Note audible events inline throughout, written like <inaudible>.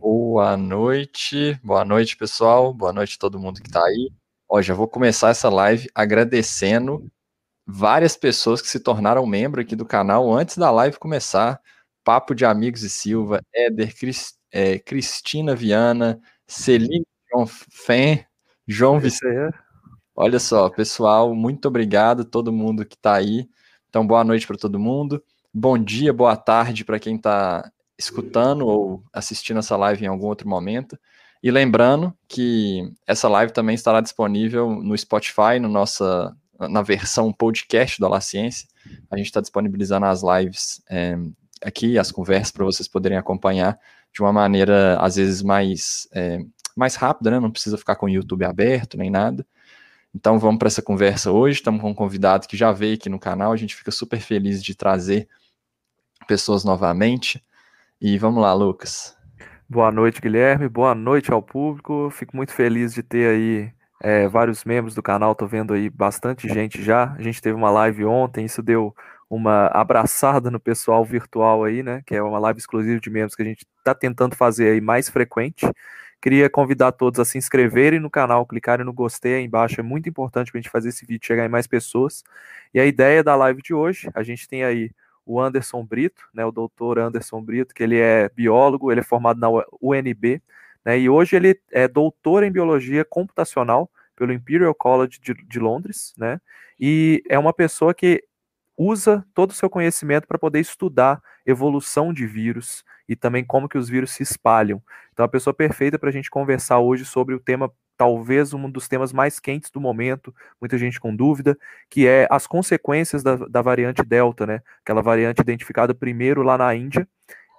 Boa noite, boa noite, pessoal. Boa noite a todo mundo que está aí. Ó, já vou começar essa live agradecendo várias pessoas que se tornaram membro aqui do canal antes da live começar. Papo de Amigos e Silva, Éder, Cris, é, Cristina Viana, Celine João Fen, João Vicente. Olha só, pessoal, muito obrigado a todo mundo que está aí. Então, boa noite para todo mundo. Bom dia, boa tarde para quem está escutando ou assistindo essa live em algum outro momento. E lembrando que essa live também estará disponível no Spotify, no nossa, na versão podcast do Ala Ciência. A gente está disponibilizando as lives é, aqui, as conversas, para vocês poderem acompanhar de uma maneira, às vezes, mais, é, mais rápida, né? Não precisa ficar com o YouTube aberto nem nada. Então vamos para essa conversa hoje. Estamos com um convidado que já veio aqui no canal. A gente fica super feliz de trazer pessoas novamente. E vamos lá, Lucas. Boa noite, Guilherme. Boa noite ao público. Fico muito feliz de ter aí é, vários membros do canal. Tô vendo aí bastante gente já. A gente teve uma live ontem, isso deu uma abraçada no pessoal virtual aí, né? Que é uma live exclusiva de membros que a gente está tentando fazer aí mais frequente. Queria convidar todos a se inscreverem no canal, clicarem no gostei aí embaixo, é muito importante para a gente fazer esse vídeo chegar em mais pessoas. E a ideia da live de hoje, a gente tem aí o Anderson Brito, né, o doutor Anderson Brito, que ele é biólogo, ele é formado na UNB, né, e hoje ele é doutor em biologia computacional pelo Imperial College de, de Londres, né, e é uma pessoa que usa todo o seu conhecimento para poder estudar evolução de vírus e também como que os vírus se espalham. Então, a pessoa perfeita para a gente conversar hoje sobre o tema talvez um dos temas mais quentes do momento, muita gente com dúvida, que é as consequências da, da variante Delta, né? Aquela variante identificada primeiro lá na Índia.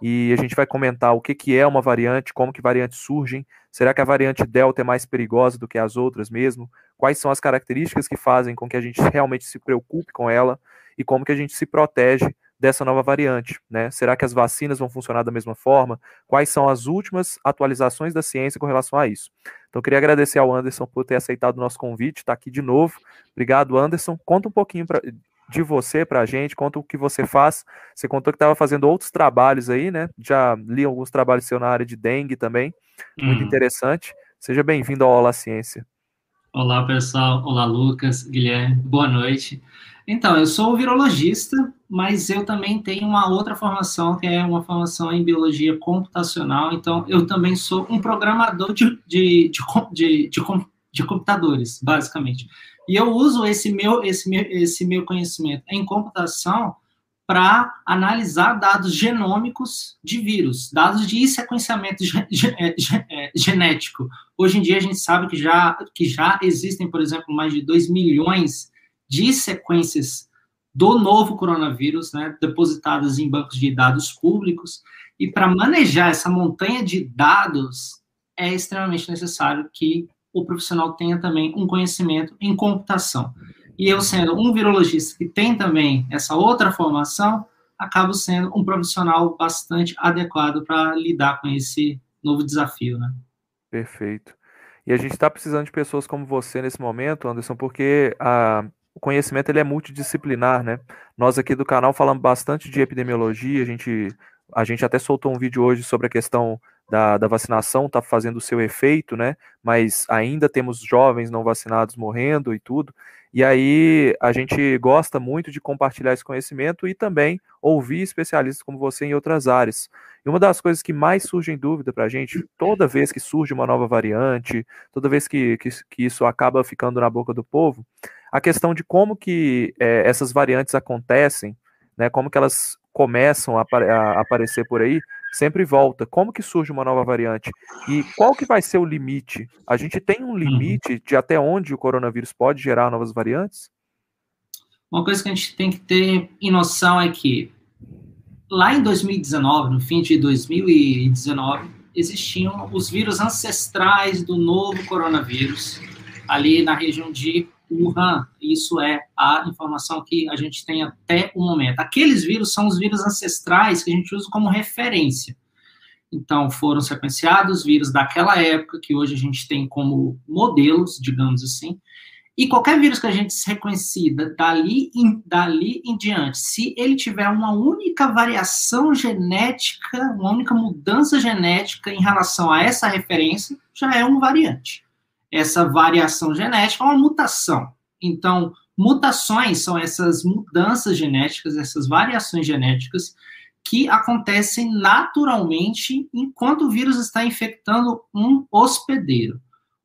E a gente vai comentar o que, que é uma variante, como que variantes surgem, será que a variante Delta é mais perigosa do que as outras mesmo? Quais são as características que fazem com que a gente realmente se preocupe com ela e como que a gente se protege dessa nova variante, né? Será que as vacinas vão funcionar da mesma forma? Quais são as últimas atualizações da ciência com relação a isso? Então, queria agradecer ao Anderson por ter aceitado o nosso convite, está aqui de novo. Obrigado, Anderson. Conta um pouquinho pra, de você para a gente, conta o que você faz. Você contou que estava fazendo outros trabalhos aí, né? Já li alguns trabalhos seu na área de dengue também, muito hum. interessante. Seja bem-vindo ao Olá Ciência. Olá, pessoal. Olá, Lucas, Guilherme. Boa noite. Então, eu sou virologista, mas eu também tenho uma outra formação, que é uma formação em biologia computacional. Então, eu também sou um programador de, de, de, de, de computadores, basicamente. E eu uso esse meu, esse meu, esse meu conhecimento em computação para analisar dados genômicos de vírus, dados de sequenciamento é, é, genético. Hoje em dia a gente sabe que já, que já existem, por exemplo, mais de 2 milhões de sequências do novo coronavírus, né, depositadas em bancos de dados públicos, e para manejar essa montanha de dados, é extremamente necessário que o profissional tenha também um conhecimento em computação. E eu, sendo um virologista que tem também essa outra formação, acabo sendo um profissional bastante adequado para lidar com esse novo desafio, né? Perfeito. E a gente está precisando de pessoas como você nesse momento, Anderson, porque a, o conhecimento ele é multidisciplinar, né? Nós aqui do canal falamos bastante de epidemiologia, a gente, a gente até soltou um vídeo hoje sobre a questão da, da vacinação está fazendo o seu efeito, né? Mas ainda temos jovens não vacinados morrendo e tudo. E aí a gente gosta muito de compartilhar esse conhecimento e também ouvir especialistas como você em outras áreas. E uma das coisas que mais surge em dúvida para a gente, toda vez que surge uma nova variante, toda vez que, que, que isso acaba ficando na boca do povo, a questão de como que é, essas variantes acontecem, né, como que elas começam a, a, aparecer por aí, sempre volta. Como que surge uma nova variante? E qual que vai ser o limite? A gente tem um uhum. limite de até onde o coronavírus pode gerar novas variantes? Uma coisa que a gente tem que ter em noção é que lá em 2019, no fim de 2019, existiam os vírus ancestrais do novo coronavírus ali na região de Wuhan. Isso é a informação que a gente tem até o momento. Aqueles vírus são os vírus ancestrais que a gente usa como referência. Então, foram sequenciados vírus daquela época, que hoje a gente tem como modelos, digamos assim, E qualquer vírus que a gente se reconhecer dali em, dali em diante, se ele tiver uma única variação genética, uma única mudança genética em relação a essa referência, já é um variante. Essa variação genética é uma mutação. Então, mutações são essas mudanças genéticas, essas variações genéticas que acontecem naturalmente enquanto o vírus está infectando um hospedeiro.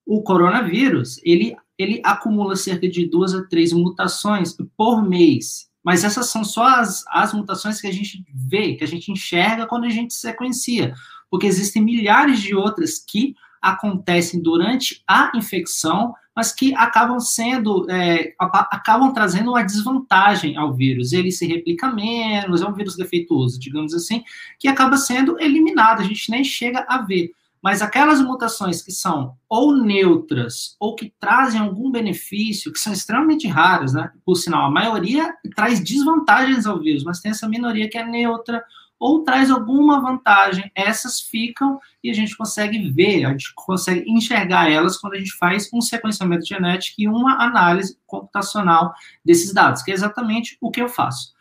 O coronavírus, ele ele acumula cerca de duas a três mutações por mês. Mas essas são só as, as mutações que a gente vê, que a gente enxerga quando a gente sequencia. Porque existem milhares de outras que acontecem durante a infecção, mas que acabam sendo, é, acabam trazendo uma desvantagem ao vírus. Ele se replica menos, é um vírus defeituoso, digamos assim, que acaba sendo eliminado, a gente nem chega a ver. Mas aquelas mutações que são ou neutras ou que trazem algum benefício, que são extremamente raras, né? Por sinal, a maioria traz desvantagens ao vírus, mas tem essa minoria que é neutra ou traz alguma vantagem. Essas ficam e a gente consegue ver, a gente consegue enxergar elas quando a gente faz um sequenciamento genético e uma análise computacional desses dados, que é exatamente o que eu faço.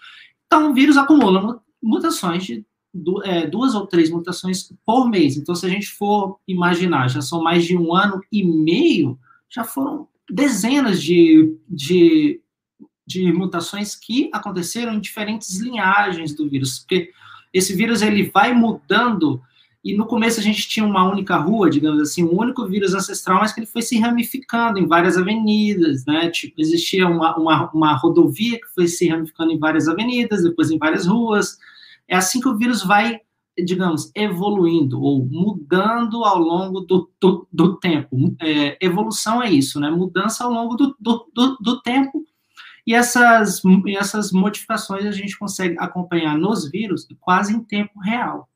Então, o vírus acumula mutações de é, duas ou três mutações por mês. Então, se a gente for imaginar, já são mais de um ano e meio, já foram dezenas de, de, de mutações que aconteceram em diferentes linhagens do vírus, porque esse vírus ele vai mudando e no começo a gente tinha uma única rua, digamos assim, um único vírus ancestral, mas que ele foi se ramificando em várias avenidas, né? Tipo, existia uma, uma, uma rodovia que foi se ramificando em várias avenidas, depois em várias ruas, é assim que o vírus vai, digamos, evoluindo ou mudando ao longo do, do, do tempo. É, evolução é isso, né? Mudança ao longo do, do, do, do tempo. E essas, essas modificações a gente consegue acompanhar nos vírus quase em tempo real.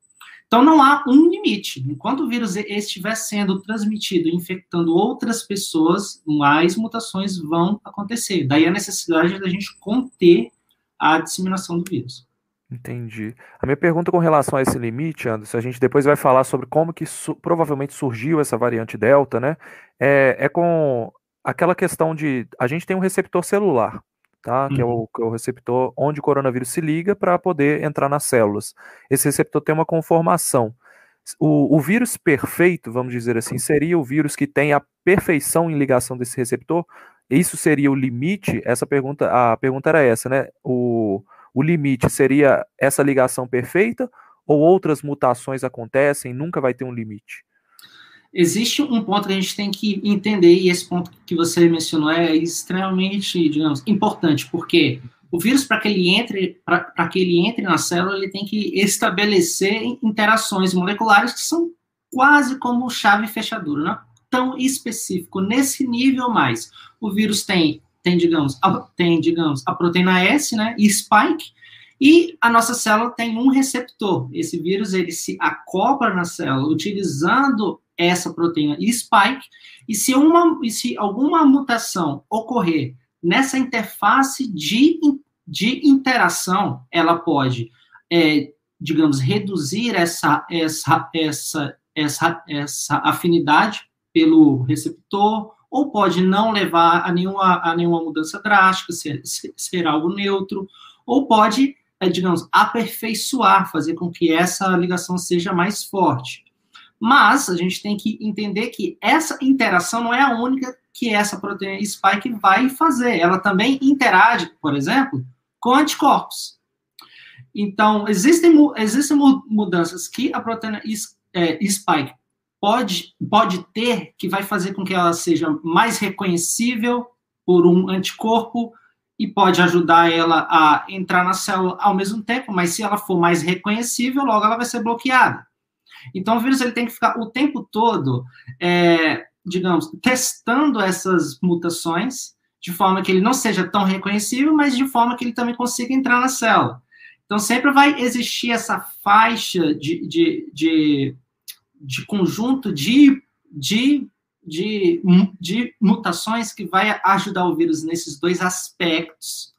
Então não há um limite. Enquanto o vírus estiver sendo transmitido, infectando outras pessoas, mais mutações vão acontecer. Daí a necessidade da gente conter a disseminação do vírus. Entendi. A minha pergunta com relação a esse limite, Anderson, a gente depois vai falar sobre como que su provavelmente surgiu essa variante Delta, né? É, é, com aquela questão de a gente tem um receptor celular, tá? Que, é o, uhum. que é o receptor onde o coronavírus se liga para poder entrar nas células. Esse receptor tem uma conformação. O, o vírus perfeito, vamos dizer assim, seria o vírus que tem a perfeição em ligação desse receptor? Isso seria o limite? Essa pergunta, a pergunta era essa, né? O o limite seria essa ligação perfeita ou outras mutações acontecem, nunca vai ter um limite? Existe um ponto que a gente tem que entender, e esse ponto que você mencionou é extremamente, digamos, importante, porque o vírus, para que ele entre, para que ele entre na célula, ele tem que estabelecer interações moleculares que são quase como chave fechadura, não é tão específico. Nesse nível mais, o vírus tem tem, digamos, a, tem, digamos, a proteína S, né, e spike, e a nossa célula tem um receptor. Esse vírus, ele se acopla na célula utilizando essa proteína spike, e se, uma, e se alguma mutação ocorrer nessa interface de, de interação, ela pode, é, digamos, reduzir essa, essa, essa, essa, essa afinidade pelo receptor, ou pode não levar a nenhuma, a nenhuma mudança drástica, ser, ser algo neutro, ou pode, é, digamos, aperfeiçoar, fazer com que essa ligação seja mais forte. Mas a gente tem que entender que essa interação não é a única que essa proteína spike vai fazer. Ela também interage, por exemplo, com anticorpos. Então, existem, existem mudanças que a proteína é, spike pode, pode ter que vai fazer com que ela seja mais reconhecível por um anticorpo e pode ajudar ela a entrar na célula ao mesmo tempo, mas se ela for mais reconhecível, logo ela vai ser bloqueada. Então, o vírus ele tem que ficar o tempo todo, é, digamos, testando essas mutações de forma que ele não seja tão reconhecível, mas de forma que ele também consiga entrar na célula. Então, sempre vai existir essa faixa de, de, de de conjunto de, de, de, de mutações que vai ajudar o vírus nesses dois aspectos.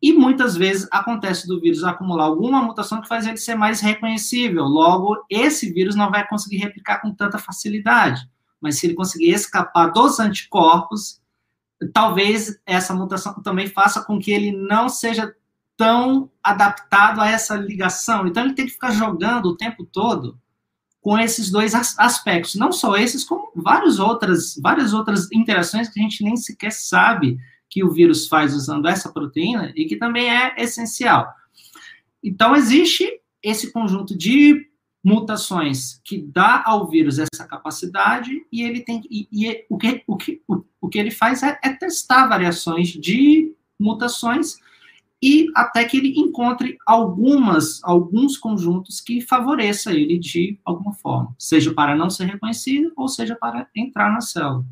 E muitas vezes acontece do vírus acumular alguma mutação que faz ele ser mais reconhecível. Logo, esse vírus não vai conseguir replicar com tanta facilidade. Mas se ele conseguir escapar dos anticorpos, talvez essa mutação também faça com que ele não seja tão adaptado a essa ligação. Então ele tem que ficar jogando o tempo todo com esses dois aspectos, não só esses, como várias outras, várias outras interações que a gente nem sequer sabe que o vírus faz usando essa proteína e que também é essencial. Então existe esse conjunto de mutações que dá ao vírus essa capacidade e ele tem e, e o, que, o, que, o, o que ele faz é, é testar variações de mutações e até que ele encontre algumas alguns conjuntos que favoreça ele de alguma forma, seja para não ser reconhecido ou seja para entrar na célula.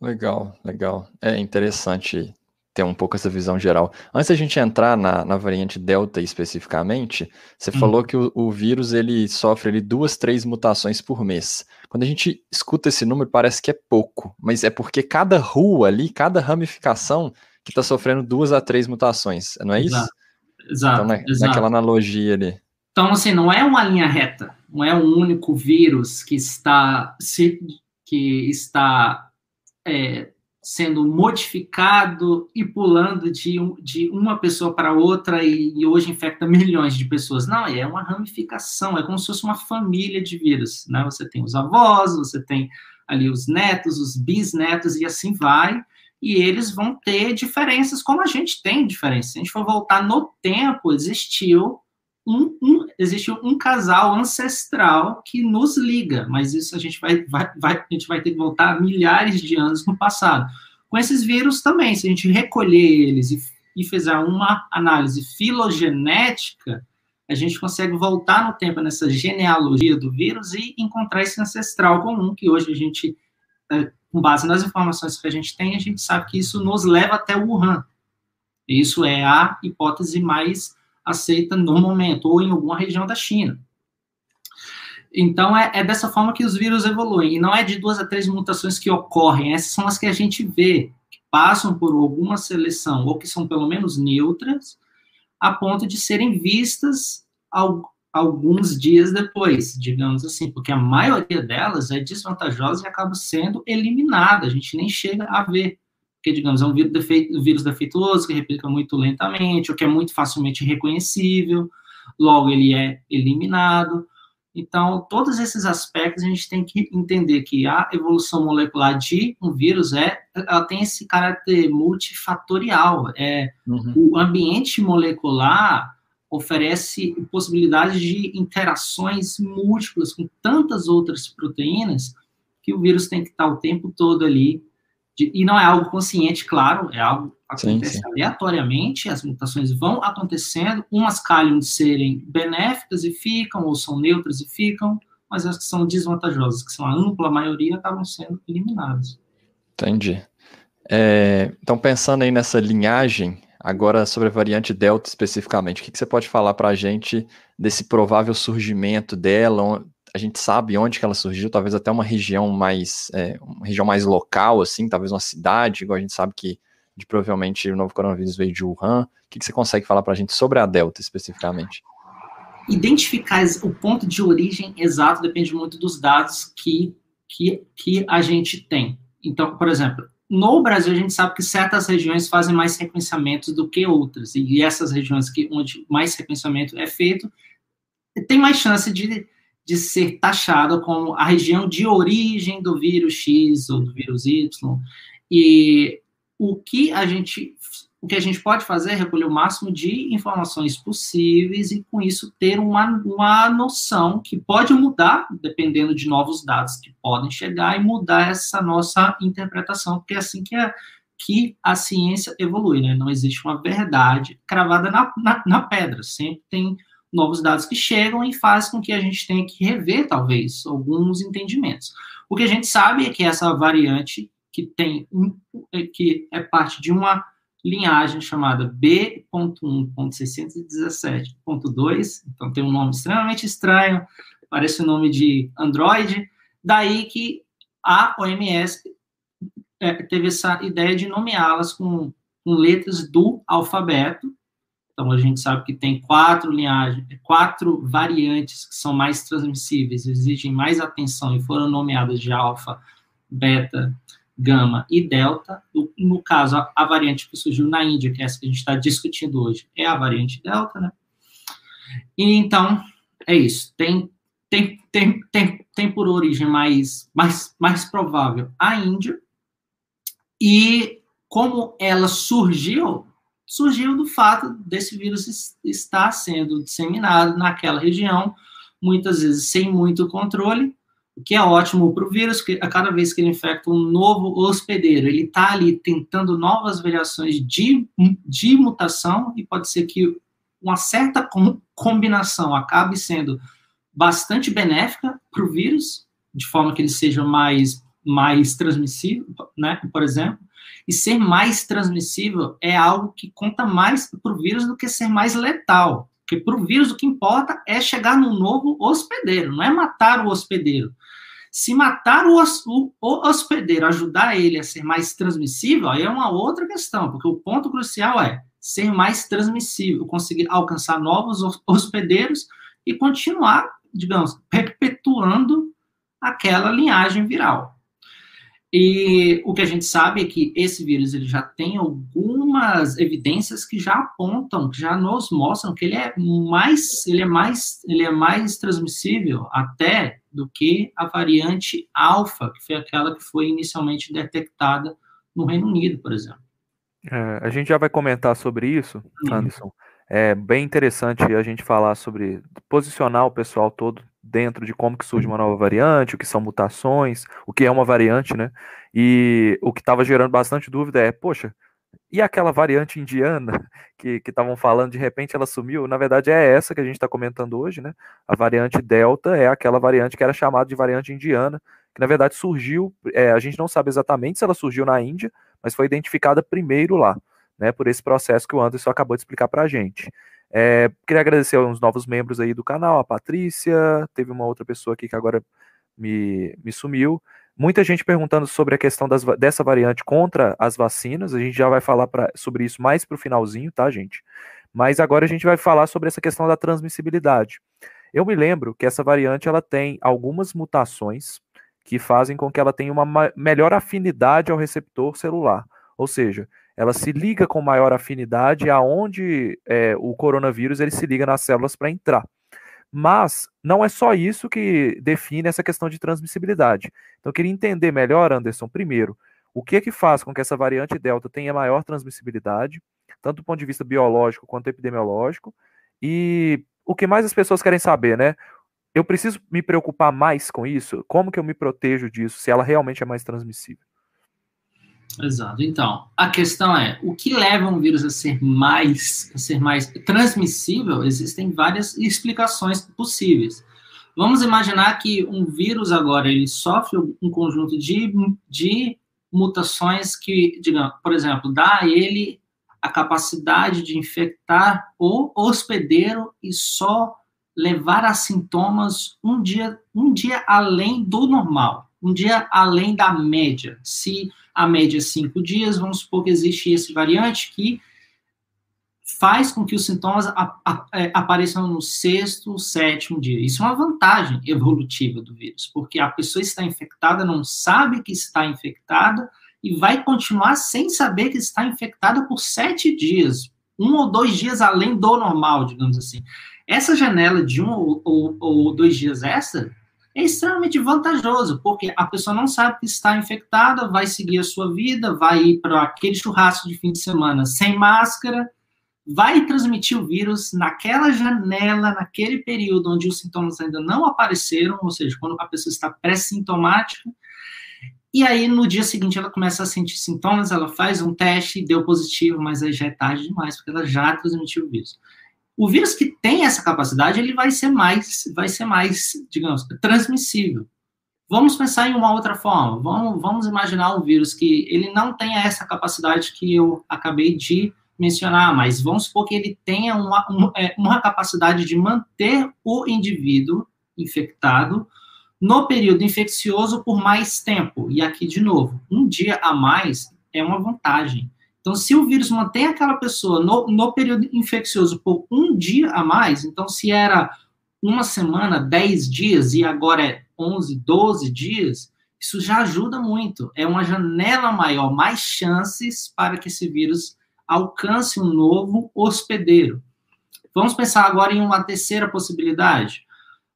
Legal, legal. É interessante ter um pouco essa visão geral. Antes da gente entrar na, na variante Delta especificamente, você hum. falou que o, o, vírus ele sofre ali, duas, três mutações por mês. Quando a gente escuta esse número, parece que é pouco, mas é porque cada rua ali, cada ramificação que está sofrendo duas a três mutações, não é isso? Exato, então, na, exato. naquela analogia ali. Então, assim, não é uma linha reta, não é um único vírus que está, se, que está é, sendo modificado e pulando de, de uma pessoa para outra e, e, hoje infecta milhões de pessoas. Não, é uma ramificação, é como se fosse uma família de vírus. Né? Você tem os avós, você tem ali os netos, os bisnetos e assim vai, e eles vão ter diferenças como a gente tem diferenças. Se a gente for voltar no tempo, existiu um, um, existe um casal ancestral que nos liga, mas isso a gente vai, vai, vai, a gente vai ter que voltar milhares de anos no passado. Com esses vírus também, se a gente recolher eles e, e fizer uma análise filogenética, a gente consegue voltar no tempo nessa genealogia do vírus e encontrar esse ancestral comum que hoje a gente, é, com base nas informações que a gente tem, a gente sabe que isso nos leva até Wuhan. Isso é a hipótese mais aceita no momento, ou em alguma região da China. Então, é, é, dessa forma que os vírus evoluem. E não é de duas a três mutações que ocorrem, essas são as que a gente vê, que passam por alguma seleção, ou que são pelo menos neutras, a ponto de serem vistas ao, alguns dias depois, digamos assim, porque a maioria delas é desvantajosa e acaba sendo eliminada, a gente nem chega a ver que, digamos, é um vírus, defeito, vírus defeituoso, que replica muito lentamente, ou que é muito facilmente reconhecível, logo ele é eliminado. Então, todos esses aspectos a gente tem que entender que a evolução molecular de um vírus é, ela tem esse caráter multifatorial. É, uhum. O ambiente molecular oferece possibilidades de interações múltiplas com tantas outras proteínas que o vírus tem que estar o tempo todo ali de, e não é algo consciente, claro, é algo que acontece sim, sim. aleatoriamente, as mutações vão acontecendo, umas calham de serem benéficas e ficam, ou são neutras e ficam, mas as que são desvantajosas, que são a ampla maioria, acabam sendo eliminadas. Entendi. É, então, pensando aí nessa linhagem, agora sobre a variante Delta especificamente, o que, que você pode falar para a gente desse provável surgimento dela, a gente sabe onde que ela surgiu, talvez até uma região mais, é, uma região mais local, assim, talvez uma cidade, igual a gente sabe que de, provavelmente o novo coronavírus veio de Wuhan. O que, que você consegue falar para a gente sobre a Delta especificamente? Identificar o ponto de origem exato depende muito dos dados que, que, que a gente tem. Então, por exemplo, no Brasil a gente sabe que certas regiões fazem mais reconhecimentos do que outras, e essas regiões que, onde mais reconhecimento é feito, tem mais chance de de ser taxada como a região de origem do vírus X ou do vírus Y. E o que a gente o que a gente pode fazer é recolher o máximo de informações possíveis e, com isso, ter uma, uma noção que pode mudar, dependendo de novos dados que podem chegar, e mudar essa nossa interpretação, porque é assim que a, que a ciência evolui, né? Não existe uma verdade cravada na, na, na pedra, sempre tem novos dados que chegam e faz com que a gente tenha que rever, talvez, alguns entendimentos. O que a gente sabe é que essa variante que tem um, que é parte de uma linhagem chamada B.1.617.2, então tem um nome extremamente estranho, parece o nome de Android, daí que a OMS é, teve essa ideia de nomeá-las com, com letras do alfabeto, então, a gente sabe que tem quatro linhagens, quatro variantes que são mais transmissíveis, exigem mais atenção e foram nomeadas de alfa, beta, gama e delta. No, caso, a, a, variante que surgiu na Índia, que é essa que a gente está discutindo hoje, é a variante delta, né? E então, é isso. Tem, tem, tem, tem, tem por origem mais, mais, mais provável a Índia. E como ela surgiu, surgiu do fato desse vírus estar sendo disseminado naquela região, muitas vezes sem muito controle, o que é ótimo para o vírus, que a cada vez que ele infecta um novo hospedeiro, ele está ali tentando novas variações de, de mutação, e pode ser que uma certa com, combinação acabe sendo bastante benéfica para o vírus, de forma que ele seja mais, mais transmissível, né, por exemplo, e ser mais transmissível é algo que conta mais para o vírus do que ser mais letal. Porque para o vírus o que importa é chegar num novo hospedeiro, não é matar o hospedeiro. Se matar o, o, o hospedeiro, ajudar ele a ser mais transmissível, aí é uma outra questão, porque o ponto crucial é ser mais transmissível, conseguir alcançar novos hospedeiros e continuar, digamos, perpetuando aquela linhagem viral. E o que a gente sabe é que esse vírus ele já tem algumas evidências que já apontam, que já nos mostram que ele é mais, ele é mais, ele é mais transmissível até do que a variante alfa, que foi aquela que foi inicialmente detectada no Reino Unido, por exemplo. É, a gente já vai comentar sobre isso, uhum. Anderson. É bem interessante a gente falar sobre posicionar o pessoal todo dentro de como que surge uma nova variante, o que são mutações, o que é uma variante, né? E o que estava gerando bastante dúvida é, poxa, e aquela variante indiana <laughs> que estavam falando, de repente ela sumiu? Na verdade é essa que a gente está comentando hoje, né? A variante Delta é aquela variante que era chamada de variante indiana, que na verdade surgiu, é, a gente não sabe exatamente se ela surgiu na Índia, mas foi identificada primeiro lá, né? Por esse processo que o Anderson acabou de explicar para a gente. É, queria agradecer aos novos membros aí do canal, a Patrícia, teve uma outra pessoa aqui que agora me, me sumiu. Muita gente perguntando sobre a questão das, dessa variante contra as vacinas. A gente já vai falar pra, sobre isso mais para o finalzinho, tá, gente? Mas agora a gente vai falar sobre essa questão da transmissibilidade. Eu me lembro que essa variante ela tem algumas mutações que fazem com que ela tenha uma melhor afinidade ao receptor celular. Ou seja, ela se liga com maior afinidade aonde é, o coronavírus ele se liga nas células para entrar. Mas não é só isso que define essa questão de transmissibilidade. Então eu queria entender melhor, Anderson, primeiro, o que é que faz com que essa variante delta tenha maior transmissibilidade, tanto do ponto de vista biológico quanto epidemiológico, e o que mais as pessoas querem saber, né? Eu preciso me preocupar mais com isso? Como que eu me protejo disso, se ela realmente é mais transmissível? Exato. Então, a questão é, o que leva um vírus a ser mais, a ser mais transmissível? Existem várias explicações possíveis. Vamos imaginar que um vírus agora ele sofre um conjunto de, de mutações que, digamos, por exemplo, dá a ele a capacidade de infectar o hospedeiro e só levar a sintomas um dia, um dia além do normal, um dia além da média. Se a média é cinco dias, vamos supor que existe esse variante que faz com que os sintomas é, apareçam no sexto, sétimo dia. Isso é uma vantagem evolutiva do vírus, porque a pessoa está infectada, não sabe que está infectada e vai continuar sem saber que está infectada por sete dias, um ou dois dias além do normal, digamos assim. Essa janela de um ou, ou, ou dois dias extra é extremamente vantajoso, porque a pessoa não sabe que está infectada, vai seguir a sua vida, vai ir para aquele churrasco de fim de semana sem máscara, vai transmitir o vírus naquela janela, naquele período onde os sintomas ainda não apareceram, ou seja, quando a pessoa está pré-sintomática, e aí no dia seguinte ela começa a sentir sintomas, ela faz um teste, deu positivo, mas aí já é tarde demais, porque ela já transmitiu o vírus. O vírus que tem essa capacidade, ele vai ser mais, vai ser mais, digamos, transmissível. Vamos pensar em uma outra forma. Vamos, vamos imaginar um vírus que ele não tenha essa capacidade que eu acabei de mencionar, mas vamos supor que ele tenha uma, uma, é, uma capacidade de manter o indivíduo infectado no período infeccioso por mais tempo. E aqui, de novo, um dia a mais é uma vantagem. Então, se o vírus mantém aquela pessoa no, no período infeccioso por um dia a mais, então se era uma semana, 10 dias, e agora é 11, 12 dias, isso já ajuda muito. É uma janela maior, mais chances para que esse vírus alcance um novo hospedeiro. Vamos pensar agora em uma terceira possibilidade.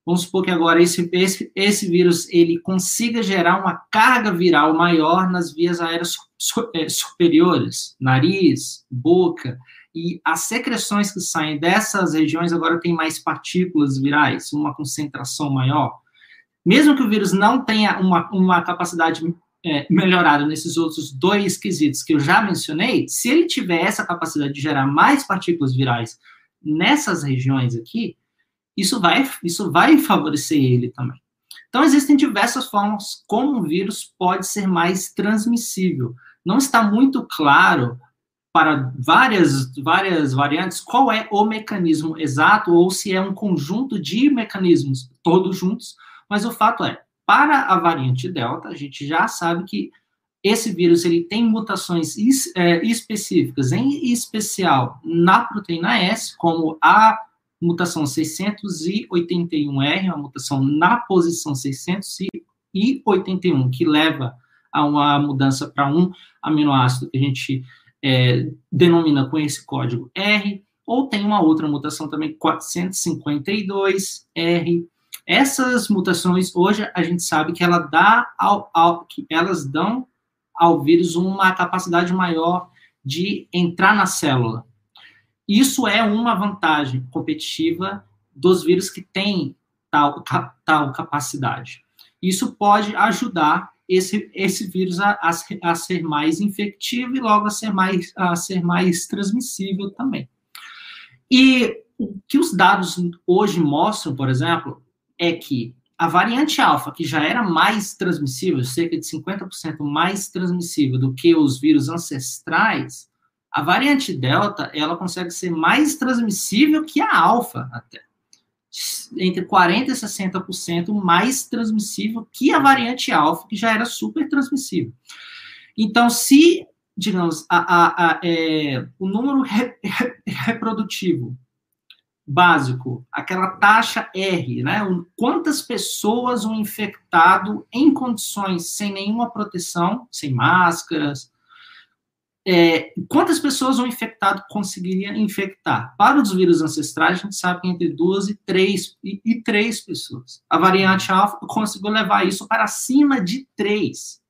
Vamos supor que agora esse, esse, esse vírus ele consiga gerar uma carga viral maior nas vias aéreas é, superiores, nariz, boca, e as secreções que saem dessas regiões agora têm mais partículas virais, uma concentração maior. Mesmo que o vírus não tenha uma, uma capacidade é, melhorada nesses outros dois quesitos que eu já mencionei, se ele tiver essa capacidade de gerar mais partículas virais nessas regiões aqui, isso vai, isso vai favorecer ele também. Então, existem diversas formas como o vírus pode ser mais transmissível. Não está muito claro para várias, várias variantes qual é o mecanismo exato ou se é um conjunto de mecanismos todos juntos, mas o fato é, para a variante Delta, a gente já sabe que esse vírus ele tem mutações es, é, específicas, em especial na proteína S, como a mutação 681R, uma mutação na posição 681, que leva a uma mudança para um aminoácido que a gente é, denomina com esse código R, ou tem uma outra mutação também, 452R. Essas mutações, hoje, a gente sabe que, ela dá ao, ao, que elas dão ao vírus uma capacidade maior de entrar na célula. Isso é uma vantagem competitiva dos vírus que têm tal, tal capacidade. Isso pode ajudar esse, esse vírus a, a, a, ser mais infectivo e logo a ser mais, a ser mais transmissível também. E o que os dados hoje mostram, por exemplo, é que a variante alfa, que já era mais transmissível, cerca de 50% mais transmissível do que os vírus ancestrais, a variante delta, ela consegue ser mais transmissível que a alfa até entre 40% e 60% mais transmissível que a variante alfa, que já era super transmissível. Então, se, digamos, a, a, a, é, o número re, re, reprodutivo básico, aquela taxa R, né? Quantas pessoas um infectado em condições sem nenhuma proteção, sem máscaras, é, quantas pessoas um infectado conseguiria infectar? Para os vírus ancestrais, a gente sabe que entre duas e três, e, e três pessoas. A variante alfa conseguiu levar isso para cima de três.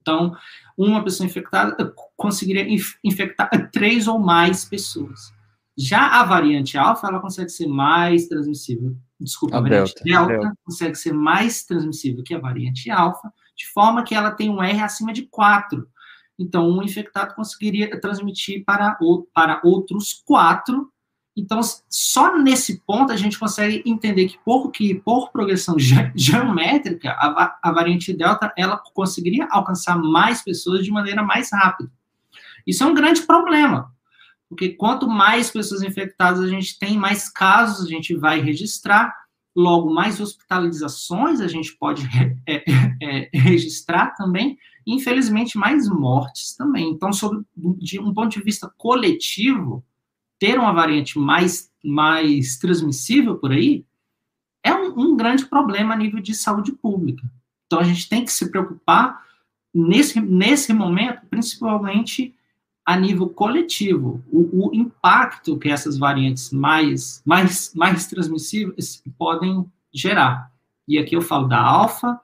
Então, uma pessoa infectada conseguiria infectar três ou mais pessoas. Já a variante alfa, ela consegue ser mais transmissível. Desculpa, a, a variante delta, delta, consegue ser mais transmissível que a variante alfa, de forma que ela tem um R acima de 4 então, um infectado conseguiria transmitir para, para outros quatro. Então, só nesse ponto a gente consegue entender que por, que, por progressão ge <laughs> geométrica, a, a variante delta ela conseguiria alcançar mais pessoas de maneira mais rápida. Isso é um grande problema, porque quanto mais pessoas infectadas a gente tem, mais casos a gente vai registrar, logo mais hospitalizações a gente pode <laughs> é, é, registrar também, infelizmente, mais mortes também. Então, sobre, de um ponto de vista coletivo, ter uma variante mais, mais transmissível por aí é um, um grande problema a nível de saúde pública. Então, a gente tem que se preocupar nesse, nesse momento, principalmente a nível coletivo, o, o, impacto que essas variantes mais, mais, mais transmissíveis podem gerar. E aqui eu falo da alfa,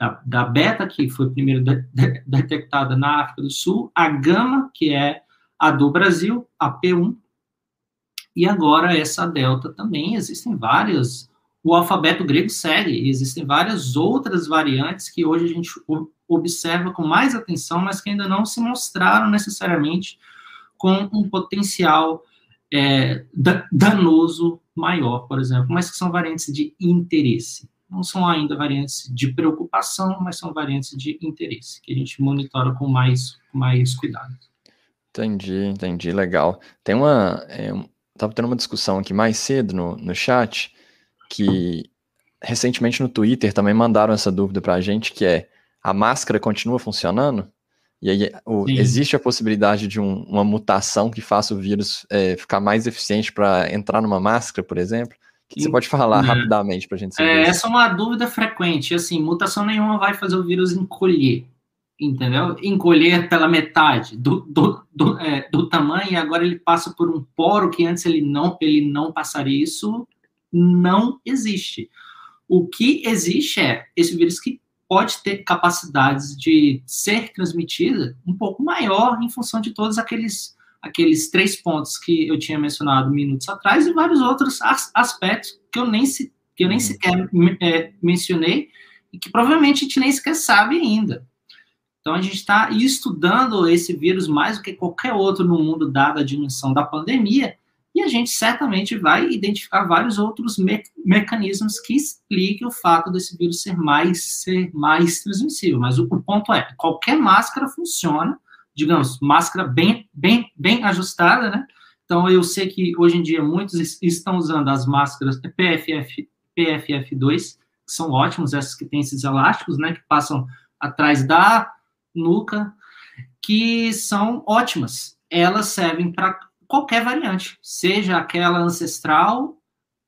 da, da beta, que foi primeiro de, de, detectada na África do Sul, a gama, que é a do Brasil, a P1, e agora essa delta também. Existem várias, o alfabeto grego segue, existem várias outras variantes que hoje a gente observa com mais atenção, mas que ainda não se mostraram necessariamente com um potencial é, danoso maior, por exemplo, mas que são variantes de interesse não são ainda variantes de preocupação, mas são variantes de interesse, que a gente monitora com mais, mais cuidado. Entendi, entendi, legal. Tem uma. É, tava tendo uma discussão aqui mais cedo no, no chat, que recentemente no Twitter também mandaram essa dúvida para a gente, que é a máscara continua funcionando? E aí o, existe a possibilidade de um, uma mutação que faça o vírus é, ficar mais eficiente para entrar numa máscara, por exemplo? Que você pode falar é, rapidamente para a gente saber? É, essa é uma dúvida frequente. Assim, mutação nenhuma vai fazer o vírus encolher, entendeu? Encolher pela metade do, do, do, é, do tamanho e agora ele passa por um poro que antes ele não, ele não passaria. Isso não existe. O que existe é esse vírus que pode ter capacidades de ser transmitida um pouco maior em função de todos aqueles aqueles três pontos que eu tinha mencionado minutos atrás e vários outros as, aspectos que eu nem, se, que eu nem uhum. sequer é, mencionei e que provavelmente a gente nem sequer sabe ainda. Então, a gente está estudando esse vírus mais do que qualquer outro no mundo, dada a dimensão da pandemia, e a gente certamente vai identificar vários outros me mecanismos que expliquem o fato desse vírus ser mais, ser mais transmissível. Mas o, o ponto é, qualquer máscara funciona, digamos, máscara bem, bem, bem ajustada, né? Então, eu sei que hoje em dia muitos estão usando as máscaras PFF, PFF2, que são ótimos, essas que têm esses elásticos, né, que passam atrás da nuca, que são ótimas. Elas servem para qualquer variante, seja aquela ancestral,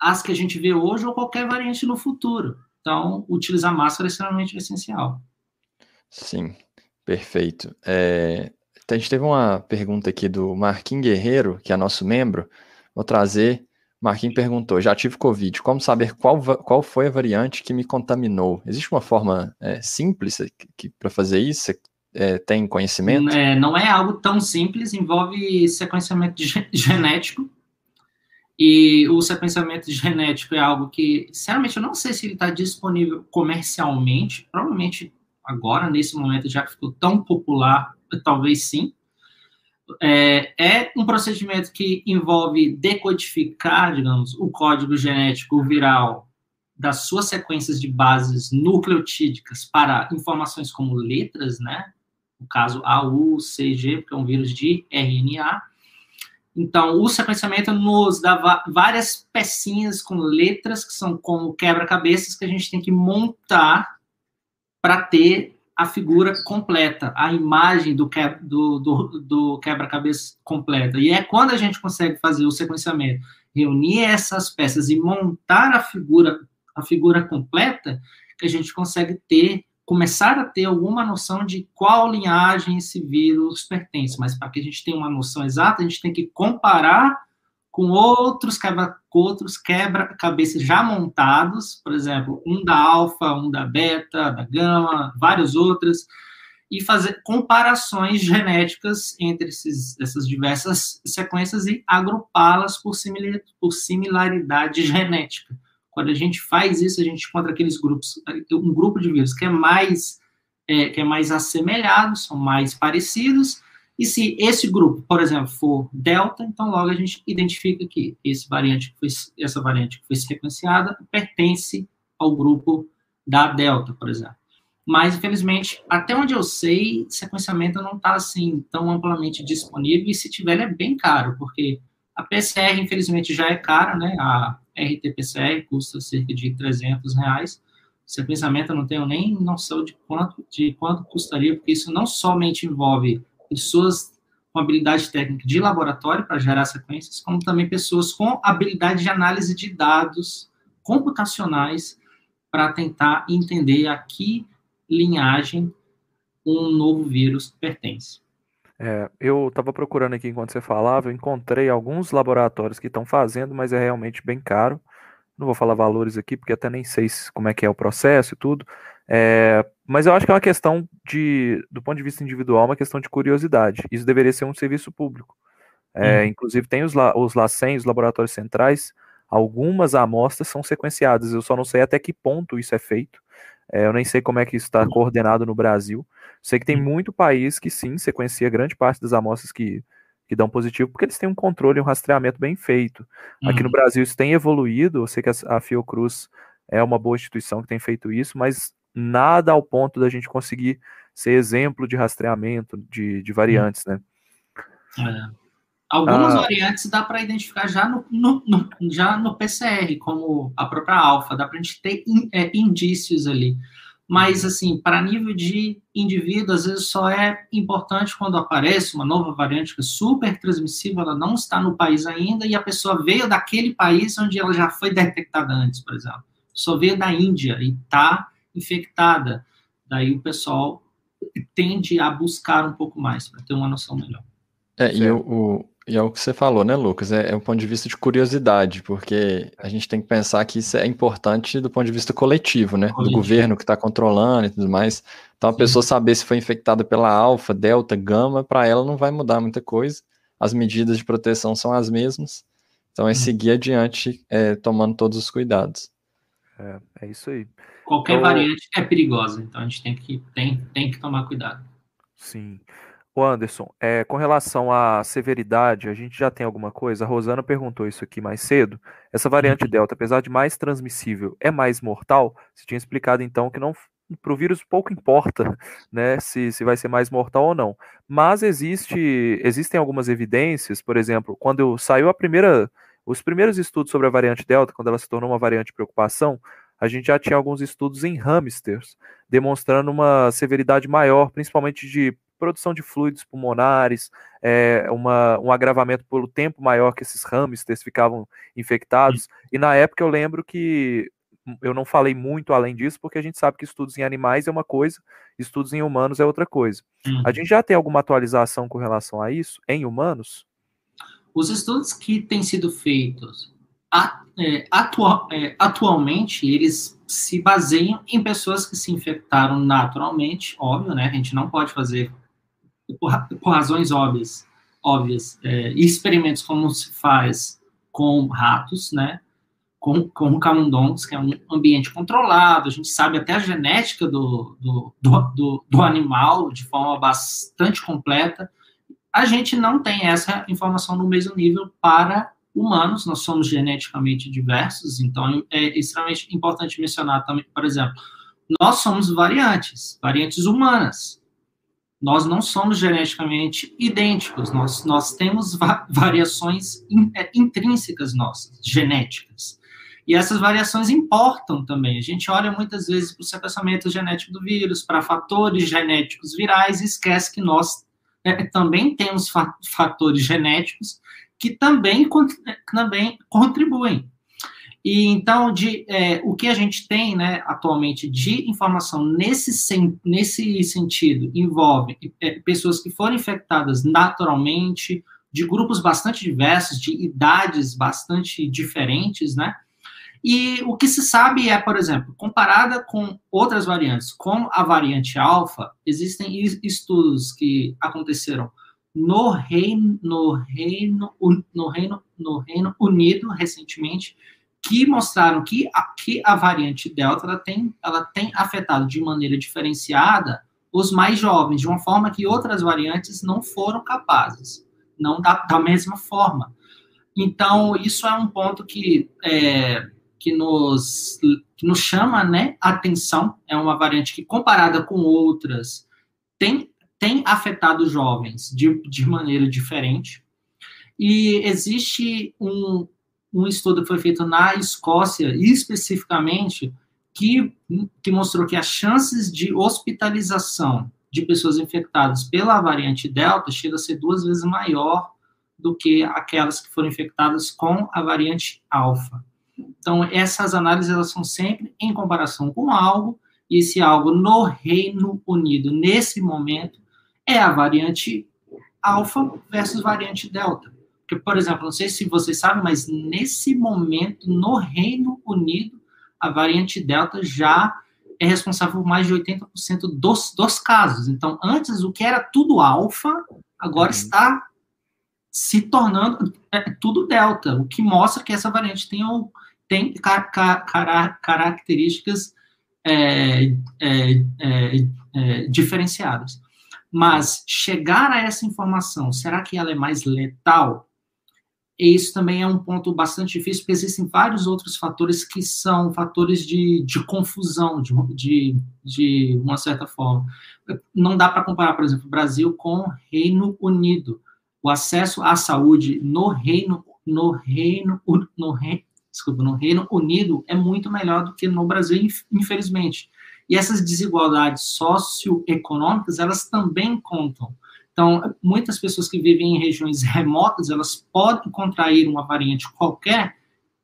as que a gente vê hoje, ou qualquer variante no futuro. Então, utilizar máscara é extremamente essencial. Sim, perfeito. É, a gente teve uma pergunta aqui do Marquinhos Guerreiro, que é nosso membro. Vou trazer. Marquinhos perguntou: já tive Covid, como saber qual, qual foi a variante que me contaminou? Existe uma forma é, simples para fazer isso? Você é, tem conhecimento? É, não é algo tão simples, envolve sequenciamento <laughs> genético. E o sequenciamento genético é algo que, sinceramente, eu não sei se ele está disponível comercialmente. Provavelmente agora, nesse momento, já que ficou tão popular, talvez sim. É, é, um procedimento que envolve decodificar, digamos, o código genético viral das suas sequências de bases nucleotídicas para informações como letras, né? No caso AU, CG, porque é um vírus de RNA. Então, o sequenciamento nos dá várias pecinhas com letras que são como quebra-cabeças que a gente tem que montar para ter a figura completa, a imagem do, que, do, do, do quebra-cabeça completa. E é quando a gente consegue fazer o sequenciamento, reunir essas peças e montar a figura, a figura completa, que a gente consegue ter, começar a ter alguma noção de qual linhagem esse vírus pertence. Mas para que a gente tenha uma noção exata, a gente tem que comparar com outros quebra, outros quebra-cabeças já montados, por exemplo, um da alfa, um da beta, da gama, vários outros, e fazer comparações genéticas entre esses, essas diversas sequências e agrupá-las por, similar, por similaridade genética. Quando a gente faz isso, a gente encontra aqueles grupos, um grupo de vírus que é mais é, que é mais assemelhado, são mais parecidos, e se esse grupo, por exemplo, for delta, então logo a gente identifica que esse variante foi, essa variante que foi sequenciada pertence ao grupo da delta, por exemplo. Mas, infelizmente, até onde eu sei, sequenciamento não está assim tão amplamente disponível e se tiver é bem caro, porque a PCR, infelizmente, já é cara, né? A RT-PCR custa cerca de 300 reais. Sequenciamento eu não tenho nem noção de quanto, de quanto custaria, porque isso não somente envolve pessoas com habilidade técnica de laboratório para gerar sequências, como também pessoas com habilidade de análise de dados computacionais para tentar entender a que linhagem um novo vírus pertence. É, eu estava procurando aqui enquanto você falava, eu encontrei alguns laboratórios que estão fazendo, mas é realmente bem caro. Não vou falar valores aqui, porque até nem sei como é que é o processo e tudo. É, mas eu acho que é uma questão de, do ponto de vista individual, uma questão de curiosidade. Isso deveria ser um serviço público. É, hum. Inclusive, tem os, os LACEN, os laboratórios centrais, algumas amostras são sequenciadas. Eu só não sei até que ponto isso é feito. É, eu nem sei como é que isso está coordenado no Brasil. Sei que tem hum. muito país que sim sequencia grande parte das amostras que, que dão positivo, porque eles têm um controle e um rastreamento bem feito. Aqui no uhum. Brasil isso tem evoluído. Eu sei que a, a Fiocruz é uma boa instituição que tem feito isso, mas nada ao ponto da gente conseguir ser exemplo de rastreamento de, de variantes, né? É. Algumas ah, variantes dá para identificar já no, no, no, já no PCR, como a própria alfa, dá para a gente ter in, é, indícios ali. Mas, assim, para nível de indivíduo, às vezes só é importante quando aparece uma nova variante que é super transmissível, ela não está no país ainda, e a pessoa veio daquele país onde ela já foi detectada antes, por exemplo. Só veio da Índia e está infectada. Daí o pessoal tende a buscar um pouco mais, para ter uma noção melhor. É, e o, o, e é o que você falou, né, Lucas? É, é um ponto de vista de curiosidade, porque a gente tem que pensar que isso é importante do ponto de vista coletivo, né? Coletivo. Do governo que está controlando e tudo mais. Então, a Sim. pessoa saber se foi infectada pela alfa, delta, gama, para ela não vai mudar muita coisa. As medidas de proteção são as mesmas. Então, é hum. seguir adiante é, tomando todos os cuidados. É, é isso aí. Qualquer então, variante é perigosa, então a gente tem que, tem, tem que tomar cuidado. Sim. O Anderson, é, com relação à severidade, a gente já tem alguma coisa? A Rosana perguntou isso aqui mais cedo. Essa variante uhum. Delta, apesar de mais transmissível, é mais mortal? Você tinha explicado então que não para o vírus pouco importa, <laughs> né, se, se vai ser mais mortal ou não. Mas existe, existem algumas evidências, por exemplo, quando saiu a primeira, os primeiros estudos sobre a variante Delta, quando ela se tornou uma variante de preocupação, a gente já tinha alguns estudos em hamsters, demonstrando uma severidade maior, principalmente de produção de fluidos pulmonares, é, uma, um agravamento pelo tempo maior que esses hamsters ficavam infectados. E na época eu lembro que eu não falei muito além disso, porque a gente sabe que estudos em animais é uma coisa, estudos em humanos é outra coisa. Uhum. A gente já tem alguma atualização com relação a isso em humanos? Os estudos que têm sido feitos é, é, atualmente, eles se baseiam em pessoas que se infectaram naturalmente, óbvio, né? A gente não pode fazer por, por razões óbvias, óbvias é, experimentos como se faz com ratos, né? Com, com camundongos, que é um ambiente controlado, a gente sabe até a genética do, do, do, do animal de forma bastante completa. A gente não tem essa informação no mesmo nível para humanos, nós somos geneticamente diversos, então é extremamente importante mencionar também, por exemplo, nós somos variantes, variantes humanas nós não somos geneticamente idênticos, nós, nós temos va variações in, é, intrínsecas nossas, genéticas. E essas variações importam também. A gente olha muitas vezes para o sequenciamento genético do vírus, para fatores genéticos virais, e esquece que nós é, também temos fa fatores genéticos que também, também contribuem e então, de, é, o que a gente tem né, atualmente de informação nesse, sen, nesse sentido envolve é, pessoas que foram infectadas naturalmente, de grupos bastante diversos, de idades bastante diferentes, né? E o que se sabe é, por exemplo, comparada com outras variantes, como a variante alfa, existem estudos que aconteceram no Reino, no Reino, no Reino, no Reino Unido recentemente, que mostraram que a, que a variante Delta ela tem, ela tem afetado de maneira diferenciada os mais jovens, de uma forma que outras variantes não foram capazes, não da, da mesma forma. Então, isso é um ponto que, é, que, nos, que nos chama né, atenção, é uma variante que, comparada com outras, tem, tem afetado jovens de, de maneira diferente. E existe um, um estudo que foi feito na Escócia, especificamente, que, que mostrou que as chances de hospitalização de pessoas infectadas pela variante Delta chega a ser duas vezes maior do que aquelas que foram infectadas com a variante Alfa. Então, essas análises elas são sempre em comparação com algo, e esse algo no Reino Unido, nesse momento, é a variante Alfa versus variante Delta. Porque, por exemplo, não sei se vocês sabem, mas nesse momento, no Reino Unido, a variante Delta já é responsável por mais de 80% dos, dos casos. Então, antes, o que era tudo alfa, agora uhum. está se tornando é, tudo delta, o que mostra que essa variante tem, tem car, car, car, características é, é, é, é, diferenciadas. Mas chegar a essa informação, será que ela é mais letal? E isso também é um ponto bastante difícil, porque existem vários outros fatores que são fatores de, de confusão, de, de, de uma certa forma. Não dá para comparar, por exemplo, Brasil com Reino Unido. O acesso à saúde no Reino, no Reino, no Reino, desculpa, no Reino Unido é muito melhor do que no Brasil, infelizmente. E essas desigualdades socioeconômicas, elas também contam. Então, muitas pessoas que vivem em regiões <laughs> remotas, elas podem contrair uma variante qualquer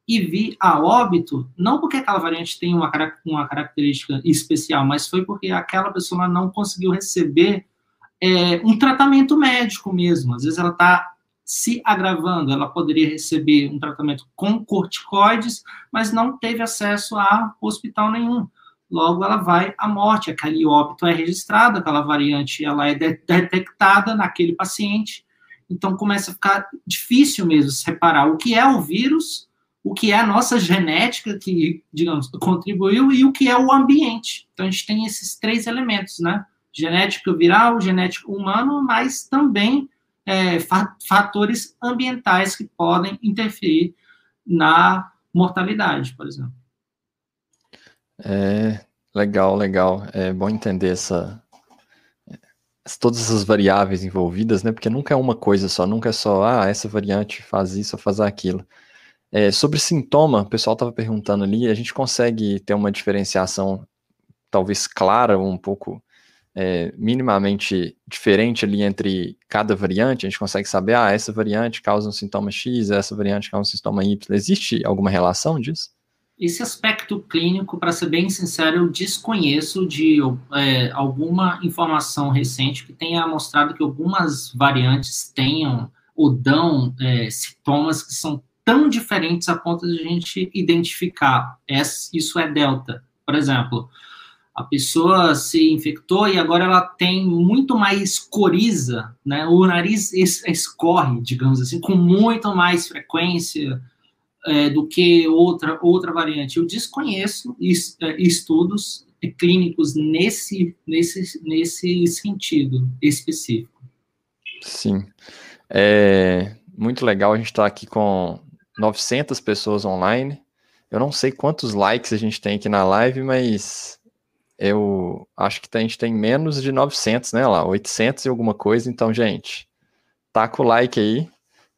e vir a óbito, não porque aquela variante tem uma, uma característica especial, mas foi porque aquela pessoa não conseguiu receber é, um tratamento médico mesmo. Às vezes ela está se agravando, ela poderia receber um tratamento com corticoides, mas não teve acesso a hospital nenhum. Logo, ela vai à morte. Aquele óbito é registrado, aquela variante ela é detectada naquele paciente. Então, começa a ficar difícil mesmo separar o que é o vírus o que é a nossa genética que, digamos, contribuiu e o que é o ambiente. Então a gente tem esses três elementos, né? Genético viral, genético humano, mas também é, fatores ambientais que podem interferir na mortalidade, por exemplo. É legal, legal. É bom entender essa todas essas variáveis envolvidas, né? Porque nunca é uma coisa só, nunca é só, ah, essa variante faz isso ou faz aquilo. É, sobre sintoma, o pessoal estava perguntando ali, a gente consegue ter uma diferenciação talvez clara, um pouco é, minimamente diferente ali entre cada variante? A gente consegue saber, ah, essa variante causa um sintoma X, essa variante causa um sintoma Y. Existe alguma relação disso? Esse aspecto clínico, para ser bem sincero, eu desconheço de é, alguma informação recente que tenha mostrado que algumas variantes tenham ou dão é, sintomas que são tão diferentes a ponto de a gente identificar. Isso é delta. Por exemplo, a pessoa se infectou e agora ela tem muito mais coriza, né? O nariz escorre, digamos assim, com muito mais frequência é, do que outra outra variante. Eu desconheço é, estudos clínicos nesse nesse nesse sentido específico. Sim, é muito legal a gente estar tá aqui com 900 pessoas online. Eu não sei quantos likes a gente tem aqui na live, mas eu acho que a gente tem menos de 900, né? Lá, 800 e alguma coisa. Então, gente, taca o like aí,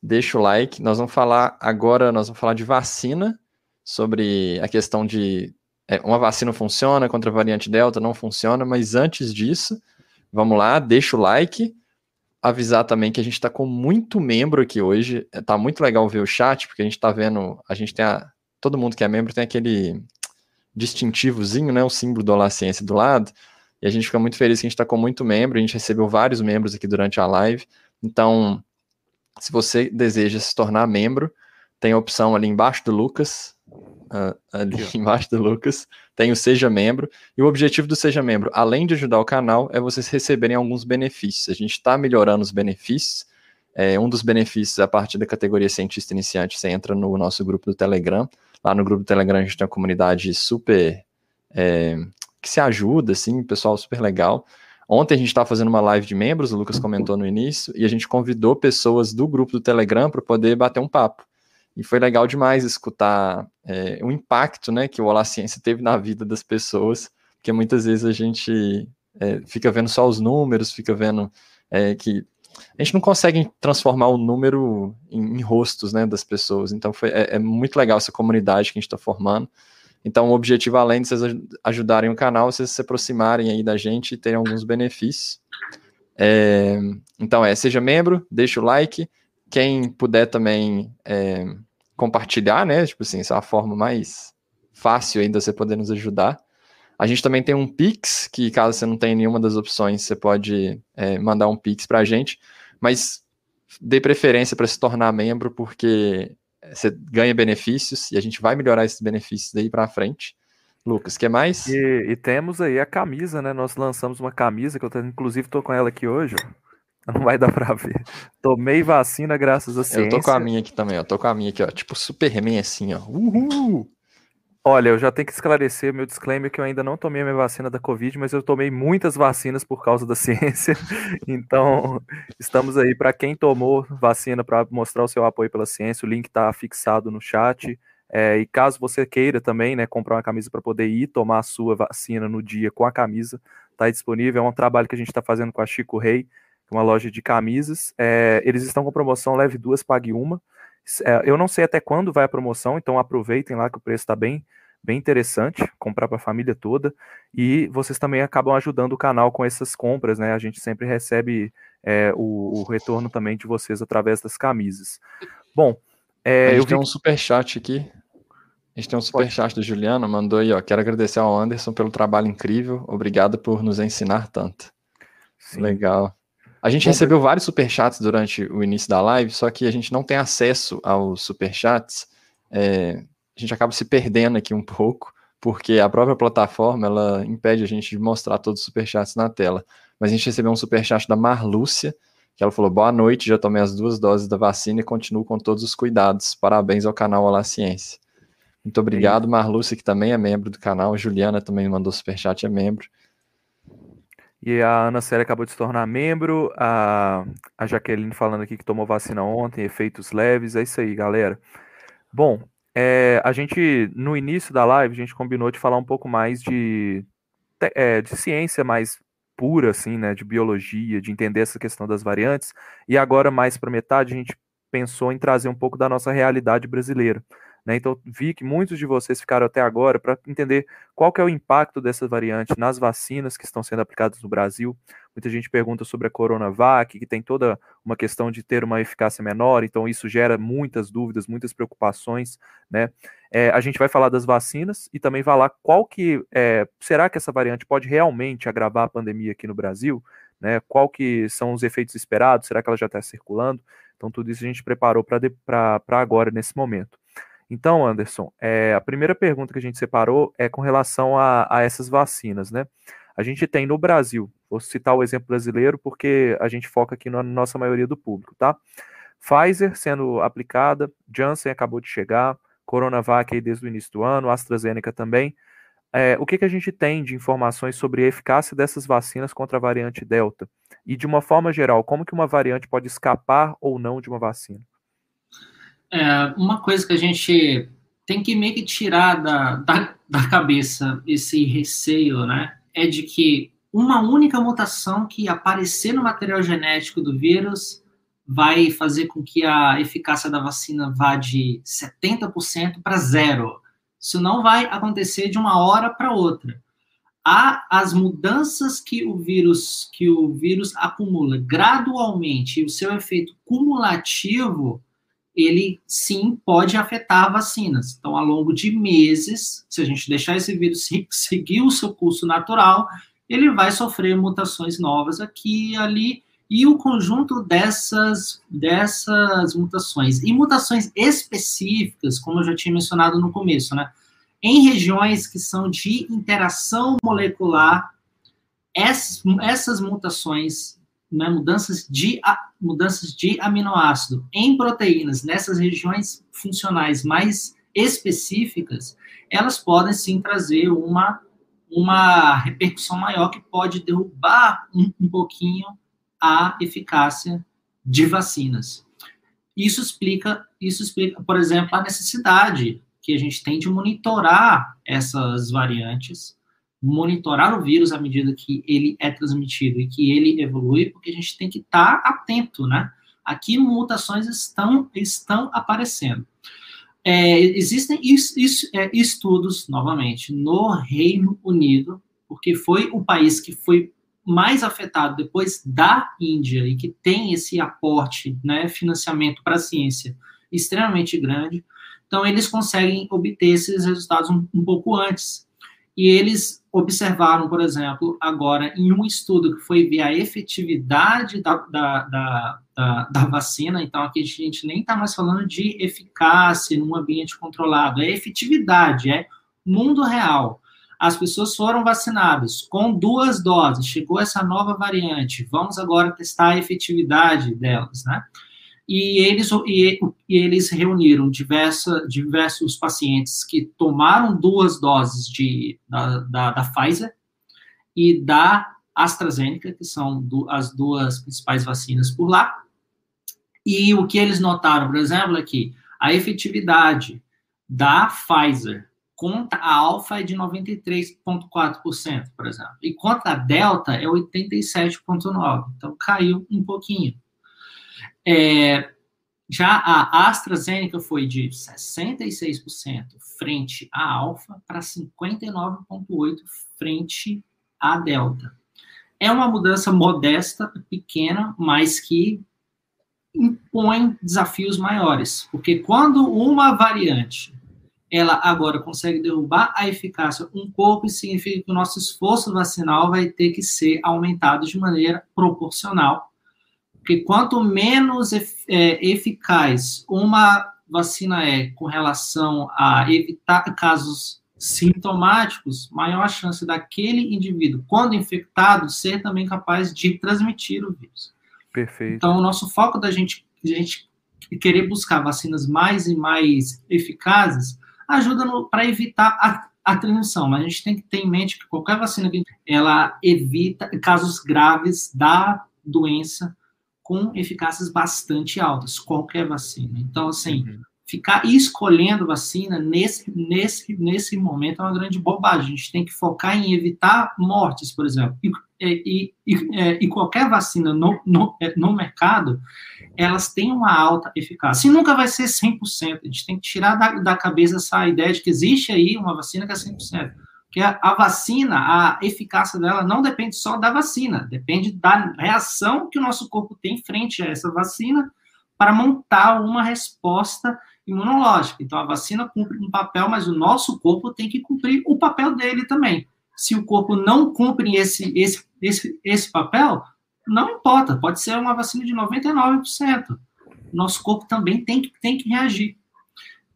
deixa o like. Nós vamos falar agora, nós vamos falar de vacina, sobre a questão de é, uma vacina funciona contra a variante Delta, não funciona, mas antes disso, vamos lá, deixa o like avisar também que a gente está com muito membro aqui hoje. Tá muito legal ver o chat, porque a gente está vendo, a gente tem a, todo mundo que é membro tem aquele distintivozinho, né, o símbolo do Olá Ciência do lado, e a gente fica muito feliz que a gente está com muito membro, a gente recebeu vários membros aqui durante a live, então, se você deseja se tornar membro, tem a opção ali embaixo do Lucas, uh, ali embaixo do Lucas, tem o Seja Membro, e o objetivo do Seja Membro, além de ajudar o canal, é vocês receberem alguns benefícios. A gente está melhorando os benefícios. É, um dos benefícios, a partir da categoria cientista iniciante, você entra no nosso grupo do Telegram. Lá no grupo do Telegram a gente tem uma comunidade super. É, que se ajuda, assim, pessoal super legal. Ontem a gente estava fazendo uma live de membros, o Lucas comentou no início, e a gente convidou pessoas do grupo do Telegram para poder bater um papo. E foi legal demais escutar é, o impacto né, que o Olá Ciência teve na vida das pessoas, porque muitas vezes a gente é, fica vendo só os números, fica vendo é, que a gente não consegue transformar o número em, em rostos né, das pessoas. Então foi, é, é muito legal essa comunidade que a gente está formando. Então, o objetivo, além de vocês ajudarem o canal, vocês se aproximarem aí da gente e terem alguns benefícios. É, então, é, seja membro, deixa o like. Quem puder também é, compartilhar, né? Tipo assim, essa é a forma mais fácil ainda você poder nos ajudar. A gente também tem um Pix, que caso você não tenha nenhuma das opções, você pode é, mandar um Pix para a gente, mas dê preferência para se tornar membro, porque você ganha benefícios e a gente vai melhorar esses benefícios daí para frente. Lucas, que mais? E, e, temos aí a camisa, né? Nós lançamos uma camisa que eu inclusive estou com ela aqui hoje. <laughs> Não vai dar pra ver. Tomei vacina graças a ciência. Eu tô com a minha aqui também, ó. Tô com a minha aqui, ó. Tipo Superman assim, ó. Uhul! Olha, eu já tenho que esclarecer meu disclaimer que eu ainda não tomei a minha vacina da Covid, mas eu tomei muitas vacinas por causa da <laughs> ciência. Então, estamos aí para quem tomou vacina para mostrar o seu apoio pela ciência. O link está fixado no chat. É, e caso você queira também, né, comprar uma camisa para poder ir tomar a sua vacina no dia com a camisa, está disponível. É um trabalho que a gente está fazendo com a Chico Rei uma loja de camisas. É, eles estão com promoção leve duas, pague uma. É, eu não sei até quando vai a promoção, então aproveitem lá que o preço está bem, bem interessante, comprar para a família toda, e vocês também acabam ajudando o canal com essas compras, né? A gente sempre recebe é, o, o, retorno também de vocês através das camisas. Bom, é, a gente eu tem vi... um super chat aqui. A gente tem um super chat da Juliana, mandou aí, ó. Quero agradecer ao Anderson pelo trabalho incrível. Obrigado por nos ensinar tanto. Sim. Legal. A gente Bom, recebeu vários superchats durante o início da live, só que a gente não tem acesso aos superchats. É, a gente acaba se perdendo aqui um <laughs> pouco, porque a própria plataforma ela impede a gente de mostrar todos os superchats na tela. Mas a gente recebeu um superchat da Marlúcia, que ela falou: Boa noite, já tomei as duas doses da vacina e continuo com todos os cuidados. Parabéns ao canal Olá Ciência. Muito obrigado, Marlúcia, que também é membro do canal. Juliana também mandou superchat, é membro. E a Ana Célia acabou de se tornar membro. A, a Jaqueline falando aqui que tomou vacina ontem, efeitos leves. É isso aí, galera. Bom, é, a gente, no início da live, a gente combinou de falar um pouco mais de, é, de ciência mais pura, assim, né, de biologia, de entender essa questão das variantes. E agora, mais para metade, a gente pensou em trazer um pouco da nossa realidade brasileira. Né? Então, vi que muitos de vocês ficaram até agora para entender qual que é o impacto dessa variante nas vacinas que estão sendo aplicadas no Brasil. Muita gente pergunta sobre a Coronavac, que tem toda uma questão de ter uma eficácia menor, então isso gera muitas dúvidas, muitas preocupações. Né? É, a gente vai falar das vacinas e também falar qual que é, será que essa variante pode realmente agravar a pandemia aqui no Brasil? Né? Qual que são os efeitos esperados? Será que ela já está circulando? Então, tudo isso a gente preparou para agora, nesse momento. Então, Anderson, é, a primeira pergunta que a gente separou é com relação a, a, essas vacinas, né? A gente tem no Brasil, vou citar o exemplo brasileiro porque a gente foca aqui na nossa maioria do público, tá? Pfizer sendo aplicada, Janssen acabou de chegar, Coronavac aí desde o início do ano, AstraZeneca também. É, o que, que a gente tem de informações sobre a eficácia dessas vacinas contra a variante Delta? E de uma forma geral, como que uma variante pode escapar ou não de uma vacina? É, uma coisa que a gente tem que meio que tirar da, da, da cabeça esse receio, né? É de que uma única mutação que aparecer no material genético do vírus vai fazer com que a eficácia da vacina vá de 70% para zero. Isso não vai acontecer de uma hora para outra. Há as mudanças que o vírus que o vírus acumula gradualmente e o seu efeito cumulativo ele sim pode afetar vacinas. Então, ao longo de meses, se a gente deixar esse vírus <laughs> seguir o seu curso natural, ele vai sofrer mutações novas aqui e ali, e o conjunto dessas, dessas mutações, e mutações específicas, como eu já tinha mencionado no começo, né? Em regiões que são de interação molecular, essas, essas mutações né, mudanças, de, mudanças de aminoácido em proteínas nessas regiões funcionais mais específicas, elas podem sim trazer uma, uma repercussão maior que pode derrubar um, um pouquinho a eficácia de vacinas. Isso explica, isso explica, por exemplo, a necessidade que a gente tem de monitorar essas variantes monitorar o vírus à medida que ele é transmitido e que ele evolui, porque a gente tem que estar tá atento, né? Aqui mutações estão, estão aparecendo. É, existem is, is, é, estudos, novamente, no Reino Unido, porque foi o país que foi mais afetado depois da Índia e que tem esse aporte, né, financiamento para a ciência extremamente grande. Então, eles conseguem obter esses resultados um, um pouco antes. E eles observaram, por exemplo, agora em um estudo que foi ver a efetividade da, da, da, da, da vacina, então aqui a gente nem está mais falando de eficácia num ambiente controlado, é efetividade, é mundo real. As pessoas foram vacinadas com duas doses, chegou essa nova variante, vamos agora testar a efetividade delas, né? E eles, e, e eles reuniram diversa, diversos pacientes que tomaram duas doses de, da, da, da Pfizer e da AstraZeneca, que são do, as duas principais vacinas por lá. E o que eles notaram, por exemplo, é que a efetividade da Pfizer contra a alfa é de 93,4%, por exemplo, e contra a delta é 87,9%. Então caiu um pouquinho. É, Já a AstraZeneca foi de 66% frente à Alfa para 59,8% frente à Delta. É uma mudança modesta, pequena, mas que impõe desafios maiores, porque quando uma variante ela agora consegue derrubar a eficácia um pouco, significa que o nosso esforço vacinal vai ter que ser aumentado de maneira proporcional porque quanto menos é, eficaz uma vacina é com relação a evitar casos sintomáticos, maior a chance daquele indivíduo, quando infectado, ser também capaz de transmitir o vírus. Perfeito. Então, o nosso foco da gente, gente querer buscar vacinas mais e mais eficazes ajuda para evitar a, a transmissão, mas a gente tem que ter em mente que qualquer vacina ela evita casos graves da doença com eficácias bastante altas, qualquer vacina. Então, assim, uhum. ficar escolhendo vacina nesse, nesse, nesse momento é uma grande bobagem. A gente tem que focar em evitar mortes, por exemplo. E, e, e, é, e qualquer vacina no, no, é, no mercado, elas têm uma alta eficácia. E nunca vai ser 100%. A gente tem que tirar da, da cabeça essa ideia de que existe aí uma vacina que é 100% que a, a, vacina, a eficácia dela não depende só da vacina, depende da reação que o nosso corpo tem frente a essa vacina para montar uma resposta imunológica. Então, a vacina cumpre um papel, mas o nosso corpo tem que cumprir o papel dele também. Se o corpo não cumpre esse, esse, esse, esse papel, não importa, pode ser uma vacina de 99%. Nosso corpo também tem que, tem que reagir.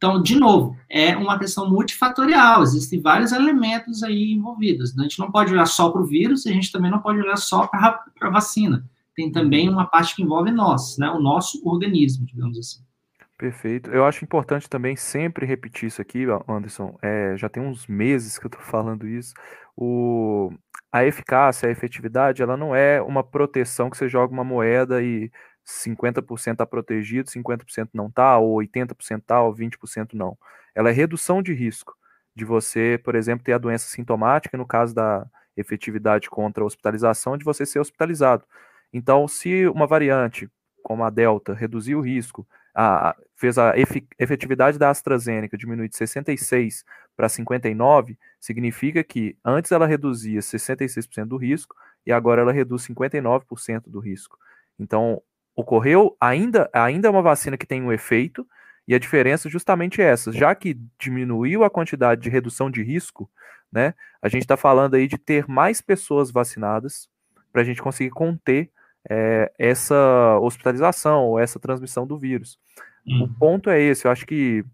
Então, de novo, é uma questão multifatorial, existem vários elementos aí envolvidos. A gente não pode olhar só para o vírus, a gente também não pode olhar só para a vacina. Tem também uma parte que envolve nós, né, o nosso organismo, digamos assim. Perfeito. Eu acho importante também sempre repetir isso aqui, Anderson. É, já tem uns meses que eu estou falando isso. O, a eficácia, a efetividade, ela não é uma proteção que você joga uma moeda e 50% está protegido, 50% não está, ou 80% está, ou 20% não. Ela é redução de risco de você, por exemplo, ter a doença sintomática, no caso da efetividade contra a hospitalização, de você ser hospitalizado. Então, se uma variante, como a Delta, reduzir o risco, a, fez a efetividade da AstraZeneca diminuir de 66 para 59, significa que antes ela reduzia 66% do risco e agora ela reduz 59% do risco. Então, ocorreu, ainda, ainda é uma vacina que tem um efeito, e a diferença é justamente essa. Já que diminuiu a quantidade de redução de risco, né, a gente está falando aí de ter mais pessoas vacinadas para a gente conseguir conter é, essa hospitalização ou essa transmissão do vírus. Hum. O ponto é esse, eu acho que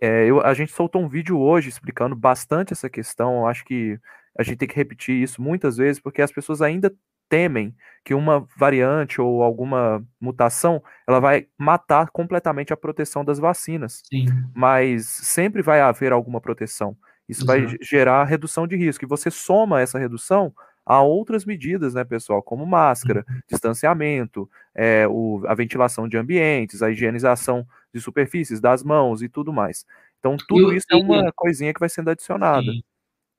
é, eu, a gente soltou um vídeo hoje explicando bastante essa questão, eu acho que a gente tem que repetir isso muitas vezes, porque as pessoas ainda temem que uma variante ou alguma mutação ela vai matar completamente a proteção das vacinas. Sim. Mas sempre vai haver alguma proteção. Isso vai gerar redução de risco. E você soma essa redução a outras medidas, né, pessoal, como máscara, uhum. distanciamento, é, o, a ventilação de ambientes, a higienização de superfícies, das mãos e tudo mais. Então, tudo isso é uma coisinha que vai sendo adicionada. Sim.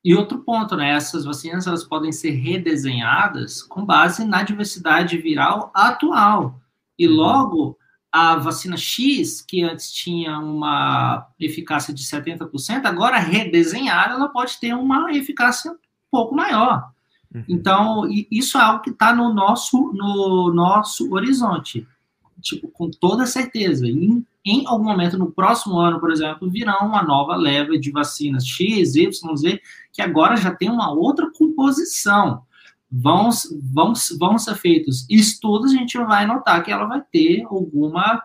E outro ponto, né? Essas vacinas elas podem ser redesenhadas com base na diversidade viral atual. E uhum. logo, a vacina X, que antes tinha uma eficácia de 70%, agora redesenhada, ela pode ter uma eficácia um pouco maior. Uhum. Então, isso é algo que está no nosso, no nosso horizonte. Tipo, com toda certeza. Em em algum momento no próximo ano, por exemplo, virão uma nova leva de vacinas X, Y, Z, que agora já tem uma outra composição. Vão, vão, vão ser feitos estudos, a gente vai notar que ela vai ter alguma,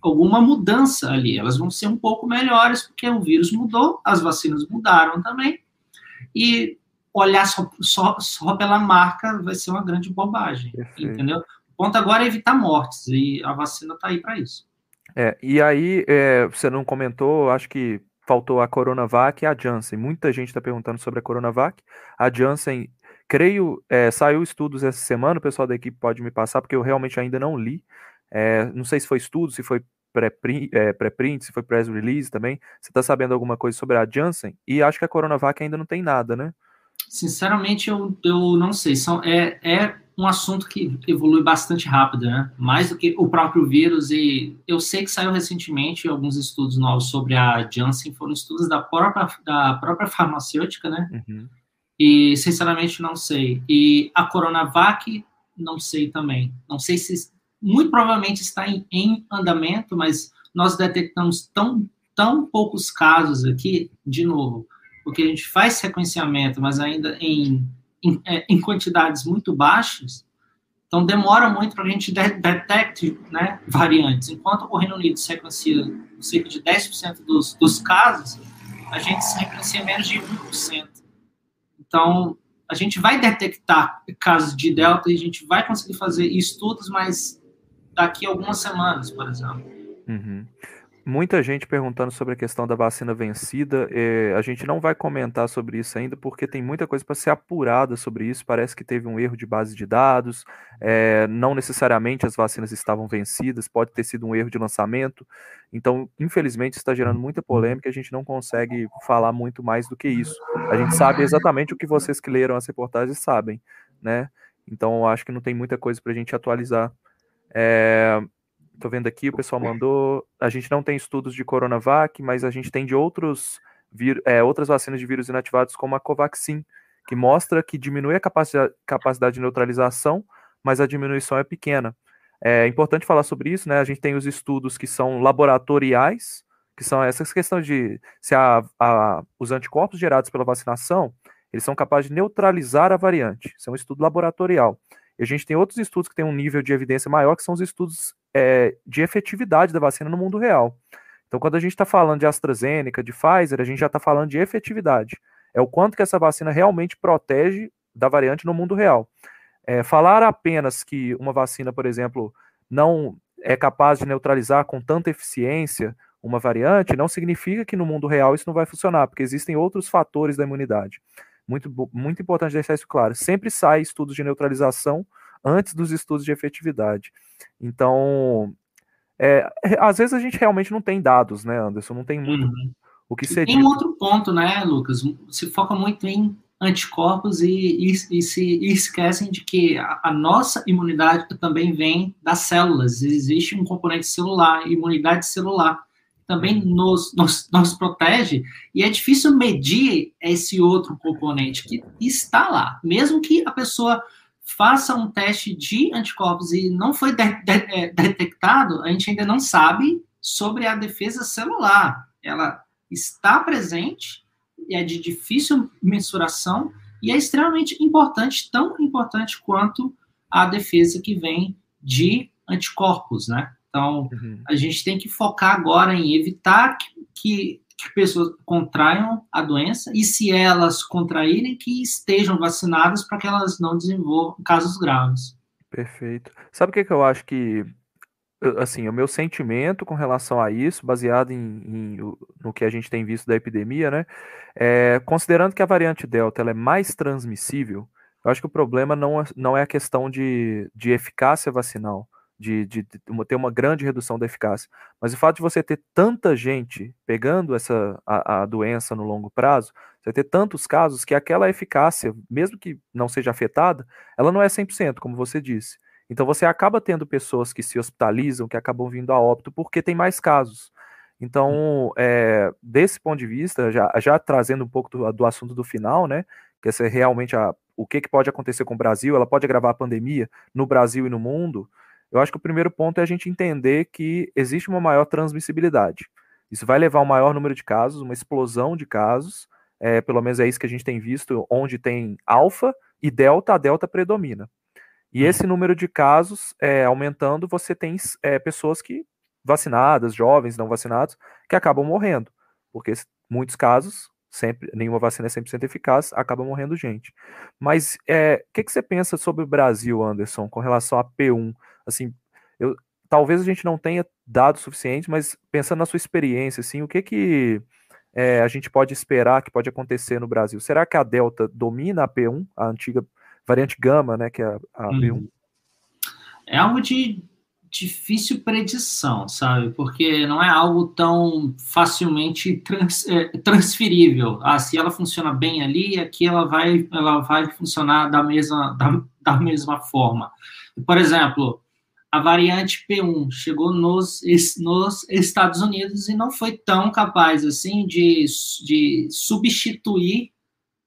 alguma mudança ali. Elas vão ser um pouco melhores, porque o vírus mudou, as vacinas mudaram também. E olhar só, só, só pela marca vai ser uma grande bobagem, Perfeito. entendeu? O ponto agora é evitar mortes, e a vacina está aí para isso. É, e aí, é, você não comentou, acho que faltou a Coronavac e a Janssen. Muita gente está perguntando sobre a Coronavac. A Janssen, creio, é, saiu estudos essa semana, o pessoal da equipe pode me passar, porque eu realmente ainda não li. É, não sei se foi estudo, se foi pré-print, é, pré se foi press release também. Você está sabendo alguma coisa sobre a Janssen? E acho que a Coronavac ainda não tem nada, né? Sinceramente, eu, eu não sei. São, é, é um assunto que evolui bastante rápido, né? Mais do que o próprio vírus. E eu sei que saiu recentemente alguns estudos novos sobre a Janssen, foram estudos da própria, da própria farmacêutica, né? Uhum. E, sinceramente, não sei. E a Coronavac, não sei também. Não sei se. Muito provavelmente está em, em andamento, mas nós detectamos tão, tão poucos casos aqui, de novo, porque a gente faz sequenciamento, mas ainda em em, é, em quantidades muito baixas, então demora muito para a gente de detecte né, variantes. Enquanto o Reino Unido sequencia cerca de 10% dos, dos casos, a gente sequencia menos de 1%. Então, a gente vai detectar casos de delta e a gente vai conseguir fazer estudos, mas daqui a algumas semanas, por exemplo. Uhum muita gente perguntando sobre a questão da vacina vencida. É, a gente não vai comentar sobre isso ainda, porque tem muita coisa para ser apurada sobre isso. Parece que teve um erro de base de dados, é, não necessariamente as vacinas estavam vencidas, pode ter sido um erro de lançamento. Então, infelizmente, está gerando muita polêmica a gente não consegue falar muito mais do que isso. A gente sabe exatamente o que vocês que leram as reportagens sabem, né? Então, acho que não tem muita coisa para a gente atualizar. É, Tô vendo aqui, o pessoal mandou. A gente não tem estudos de Coronavac, mas a gente tem de outros é, outras vacinas de vírus inativados, como a Covaxin, que mostra que diminui a capacidade, capacidade de neutralização, mas a diminuição é pequena. É importante falar sobre isso, né? A gente tem os estudos que são laboratoriais, que são essas questões de se a, a, os anticorpos gerados pela vacinação, eles são capazes de neutralizar a variante. Isso é um estudo laboratorial. E a gente tem outros estudos que têm um nível de evidência maior, que são os estudos é, de efetividade da vacina no mundo real. Então, quando a gente está falando de AstraZeneca, de Pfizer, a gente já está falando de efetividade. É o quanto que essa vacina realmente protege da variante no mundo real. É, falar apenas que uma vacina, por exemplo, não é capaz de neutralizar com tanta eficiência uma variante, não significa que no mundo real isso não vai funcionar, porque existem outros fatores da imunidade. Muito, muito importante deixar isso claro. Sempre sai estudos de neutralização antes dos estudos de efetividade. Então, é, às vezes a gente realmente não tem dados, né, Anderson? Não tem muito uhum. o que ser Tem outro ponto, né, Lucas? Se foca muito em anticorpos e, e, e se e esquecem de que a, a, nossa imunidade também vem das células. Existe um componente celular, imunidade celular também nos, nos, nos protege, e é difícil medir esse outro componente que está lá. Mesmo que a pessoa faça um teste de anticorpos e não foi de, de, é, detectado, a gente ainda não sabe sobre a defesa celular. Ela está presente, é de difícil mensuração e é extremamente importante, tão importante quanto a defesa que vem de anticorpos, né? Então, uhum. a gente tem que focar agora em evitar que, que, que, pessoas contraiam a doença e, se elas contraírem, que estejam vacinadas para que elas não desenvolvam casos graves. Perfeito. Sabe o que, que eu acho que assim, o meu sentimento com relação a isso, baseado em, em, no que a gente tem visto da epidemia, né? É, considerando que a variante Delta é mais transmissível, eu acho que o problema não é, não é a questão de, de eficácia vacinal de, de, de ter uma grande redução da eficácia. Mas o fato de você ter tanta gente pegando essa a, a, doença no longo prazo, você ter tantos casos que aquela eficácia, mesmo que não seja afetada, ela não é 100%, como você disse. Então você acaba tendo pessoas que se hospitalizam, que acabam vindo a óbito porque tem mais casos. Então, é, desse ponto de vista, já, já trazendo um pouco do, do assunto do final, né, que é realmente a, o que, que pode acontecer com o Brasil, ela pode agravar a pandemia no Brasil e no mundo, eu acho que o primeiro ponto é a gente entender que existe uma maior transmissibilidade. Isso vai levar a um maior número de casos, uma explosão de casos, é, pelo menos é isso que a gente tem visto, onde tem alfa e delta, a delta predomina. E esse uhum. número de casos é, aumentando, você tem é, pessoas que vacinadas, jovens não vacinados, que acabam morrendo, porque muitos casos, sempre nenhuma vacina é 100% eficaz, acaba morrendo gente. Mas o é, que, que você pensa sobre o Brasil, Anderson, com relação a P1? assim, eu, talvez a gente não tenha dados suficientes, mas pensando na sua experiência, assim, o que que é, a gente pode esperar que pode acontecer no Brasil? Será que a Delta domina a P1, a antiga variante Gama, né, que é a, a P1? Uhum. É algo de difícil predição, sabe? Porque não é algo tão facilmente trans, é, transferível. Ah, se ela funciona bem ali, aqui ela vai, ela vai funcionar da mesma, <laughs> da, da mesma forma. Por exemplo, a variante P1 chegou nos, nos Estados Unidos e não foi tão capaz assim de, de substituir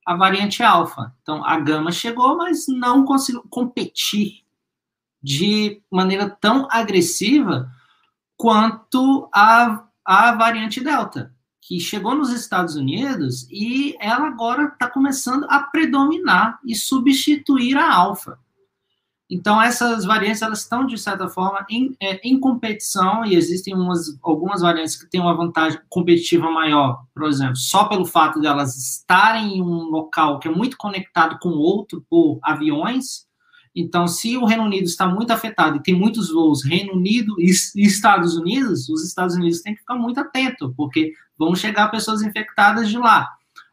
a variante alfa. Então, a gama chegou, mas não conseguiu competir de maneira tão agressiva quanto a, a variante delta, que chegou nos Estados Unidos e ela agora está começando a predominar e substituir a alfa. Então, essas variantes, elas estão, de certa forma, em, é, em competição, e existem umas, algumas variantes que têm uma vantagem competitiva maior, por exemplo, só pelo fato de elas estarem em um local que é muito conectado com outro por aviões. Então, se o Reino Unido está muito afetado e tem muitos voos Reino Unido e Estados Unidos, os Estados Unidos têm que ficar muito atento, porque vão chegar pessoas infectadas de lá.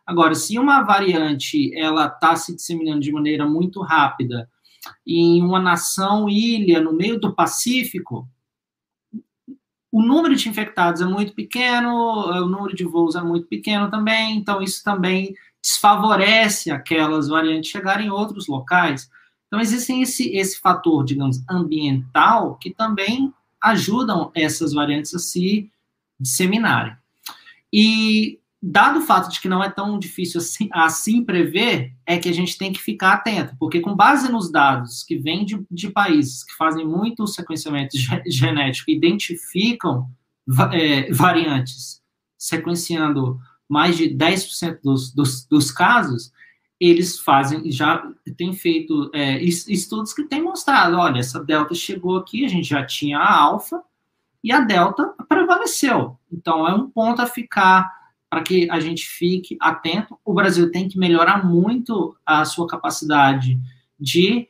Agora, se uma variante ela está se disseminando de maneira muito rápida, em uma nação ilha no meio do Pacífico, o número de infectados é muito pequeno, o número de voos é muito pequeno também, então isso também desfavorece aquelas variantes chegarem em outros locais. Então existem esse, esse fator, digamos, ambiental que também ajudam essas variantes a se disseminarem. E dado o fato de que não é tão difícil assim, <laughs> assim, prever, é que a gente tem que ficar atento, porque com base nos dados que vêm de, de países que fazem muito sequenciamento <laughs> genético, identificam é, variantes, sequenciando mais de 10% dos, dos, dos casos, eles fazem, já tem feito é, estudos que têm mostrado, olha, essa delta chegou aqui, a gente já tinha a alfa, e a delta prevaleceu. Então, é um ponto a ficar para que a gente fique atento. O Brasil tem que melhorar muito a sua capacidade de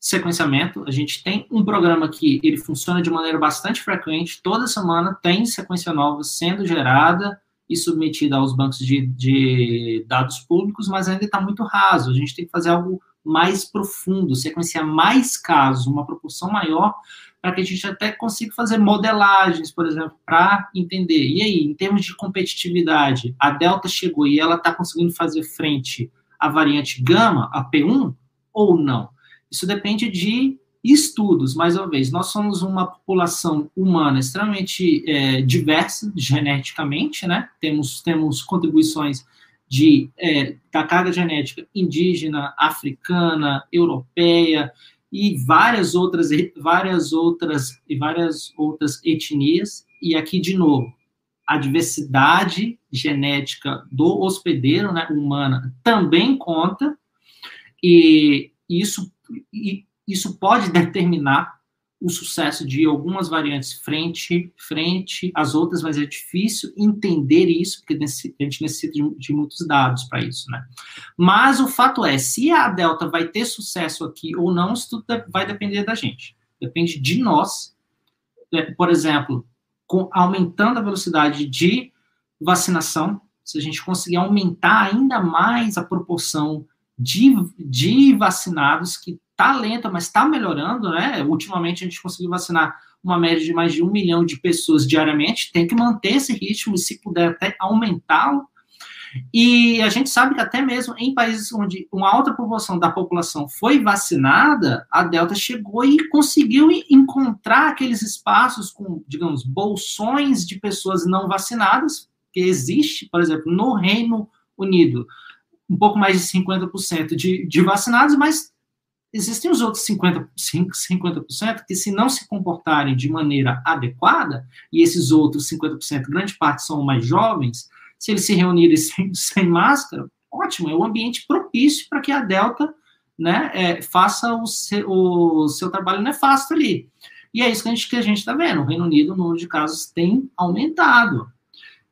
sequenciamento. A gente tem um programa que ele funciona de maneira bastante frequente. Toda semana tem sequência nova sendo gerada e submetida aos bancos de, de dados públicos, mas ainda está muito raso. A gente tem que fazer algo mais profundo, sequenciar mais casos, uma proporção maior, para que a gente até consiga fazer modelagens, por exemplo, para entender. E aí, em termos de competitividade, a Delta chegou e ela está conseguindo fazer frente à variante Gama, a P1, ou não? Isso depende de estudos, mais uma vez. Nós somos uma população humana extremamente é, diversa geneticamente, né? Temos, temos contribuições de, é, da carga genética indígena, africana, europeia, e várias outras, várias outras e várias outras etnias. E aqui de novo, a diversidade genética do hospedeiro, né, humana, também conta. E isso, e isso pode <laughs> determinar o sucesso de algumas variantes frente frente às outras, mas é difícil entender isso, porque a gente necessita de, muitos dados para isso, né? Mas o fato é, se a Delta vai ter sucesso aqui ou não, isso tudo vai depender da gente. Depende de nós. É, por exemplo, com, aumentando a velocidade de vacinação, se a gente conseguir aumentar ainda mais a proporção de, de vacinados que Está lenta, mas está melhorando, né? Ultimamente a gente conseguiu vacinar uma média de mais de um milhão de pessoas diariamente. Tem que manter esse ritmo e, se puder, até aumentá-lo. E a gente sabe que até mesmo em países onde uma alta proporção da população foi vacinada, a Delta chegou e conseguiu encontrar aqueles espaços com, digamos, bolsões de pessoas não vacinadas, que existe, por exemplo, no Reino Unido, um pouco mais de 50% de, de vacinados, mas existem os outros 50%, 50% que, se não se comportarem de maneira adequada, e esses outros 50%, grande parte são mais jovens, se eles se reunirem <laughs> sem, sem máscara, ótimo, é um ambiente propício para que a Delta né, é, faça o seu, o seu trabalho nefasto ali. E é isso que a gente está vendo. O Reino Unido, o número de casos tem aumentado.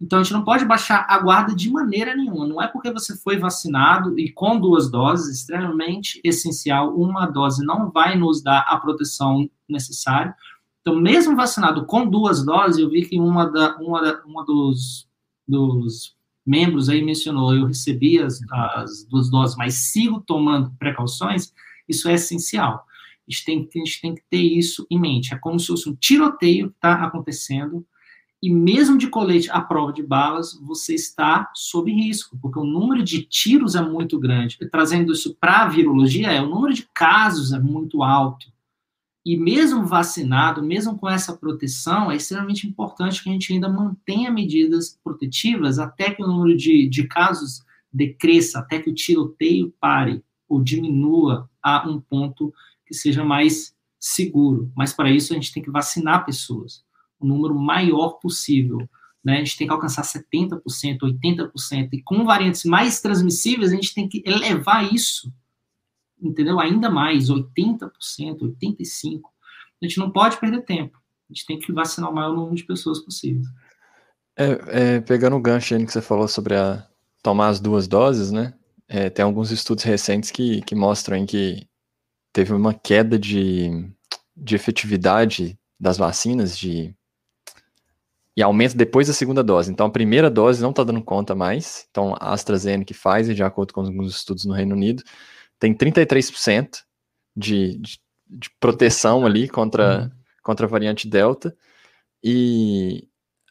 Então, a gente não pode baixar a guarda de maneira nenhuma. Não é porque você foi vacinado e com duas doses, extremamente essencial, uma dose não vai nos dar a proteção necessária. Então, mesmo vacinado com duas doses, eu vi que uma, da, uma, da, uma dos, dos membros aí mencionou, eu recebi as, as duas doses, mas sigo tomando precauções, isso é essencial. A gente tem, a gente tem que ter isso em mente. É como se fosse um tiroteio que está acontecendo e mesmo de colete à prova de balas, você está sob risco, porque o número de tiros é muito grande. E trazendo isso para a virologia, é o número de casos é muito alto. E mesmo vacinado, mesmo com essa proteção, é extremamente importante que a gente ainda mantenha medidas protetivas até que o número de, de casos decresça, até que o tiroteio pare ou diminua a um ponto que seja mais seguro. Mas para isso a gente tem que vacinar pessoas o número maior possível. Né? A gente tem que alcançar 70%, 80%, e com variantes mais transmissíveis, a gente tem que elevar isso, entendeu? Ainda mais, 80%, 85%. A gente não pode perder tempo. A gente tem que vacinar o maior número de pessoas possível. É, é, pegando o gancho aí que você falou sobre a, tomar as duas doses, né? É, tem alguns estudos recentes que, que mostram que teve uma queda de, de efetividade das vacinas, de e aumenta depois da segunda dose. Então, a primeira dose não está dando conta mais. Então, a AstraZeneca e Pfizer, de acordo com alguns estudos no Reino Unido, tem 33% de, de, de, proteção ali contra, uhum. contra a variante Delta. E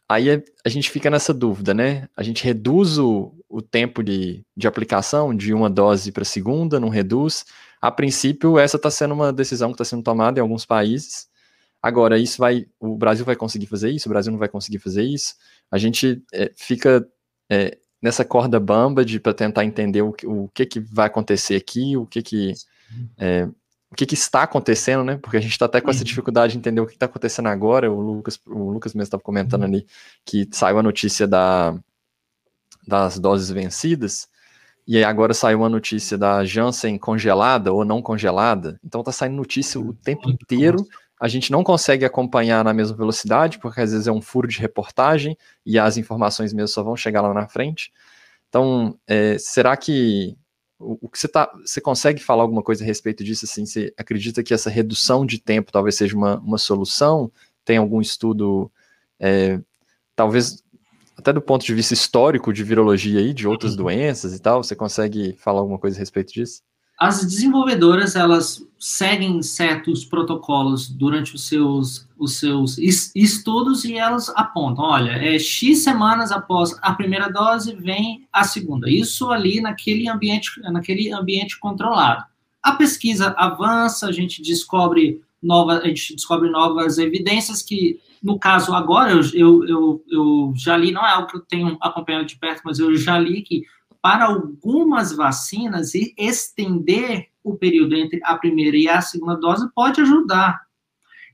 aí a, a, gente fica nessa dúvida, né? A gente reduz o, o tempo de, de aplicação de uma dose para a segunda, não reduz. A princípio, essa está sendo uma decisão que está sendo tomada em alguns países. Agora, isso vai. O Brasil vai conseguir fazer isso? O Brasil não vai conseguir fazer isso? A gente é, fica é, nessa corda bamba de para tentar entender o, o que, que vai acontecer aqui, o que que é, o que, que está acontecendo, né? Porque a gente está até com essa uhum. dificuldade de entender o que está acontecendo agora. O Lucas, o Lucas mesmo estava comentando uhum. ali que saiu a notícia da, das doses vencidas. E aí agora saiu uma notícia da Janssen congelada ou não congelada. Então tá saindo notícia o tempo inteiro a gente não consegue acompanhar na mesma velocidade, porque às vezes é um furo de reportagem e as informações mesmo só vão chegar lá na frente. Então, é, será que o, o que você tá, você consegue falar alguma coisa a respeito disso? Assim, você acredita que essa redução de tempo talvez seja uma, uma solução? Tem algum estudo, é, talvez até do ponto de vista histórico de virologia aí, de outras uhum. doenças e tal? Você consegue falar alguma coisa a respeito disso? As desenvolvedoras, elas seguem certos protocolos durante os seus, os seus estudos e elas apontam, olha, é X semanas após a primeira dose vem a segunda. Isso ali naquele ambiente, naquele ambiente controlado. A pesquisa avança, a gente descobre nova, a gente descobre novas evidências que, no caso agora, eu, eu, eu, eu já li, não é algo que eu tenho acompanhado de perto, mas eu já li que para algumas vacinas e estender o período entre a primeira e a segunda dose pode ajudar.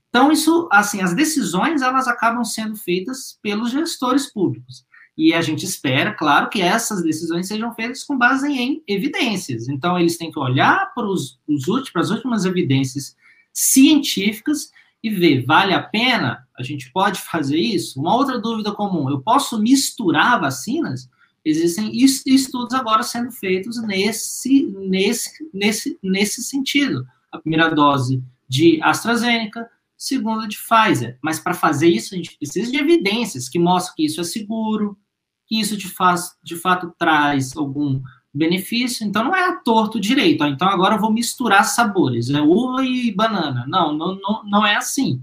Então, isso, assim, as decisões, elas acabam sendo feitas pelos gestores públicos. E a gente espera, claro, que essas decisões sejam feitas com base em evidências. Então, eles têm que olhar para, os, para as últimas evidências científicas e ver, vale a pena? A gente pode fazer isso? Uma outra dúvida comum, eu posso misturar vacinas? Existem estudos agora sendo feitos nesse, nesse, nesse, nesse sentido. A primeira dose de AstraZeneca, segunda de Pfizer. Mas para fazer isso, a gente precisa de evidências que mostram que isso é seguro, que isso de, faz, de fato traz algum benefício. Então não é a torto direito. Então agora eu vou misturar sabores, é uva e banana. Não, não, não, não é assim.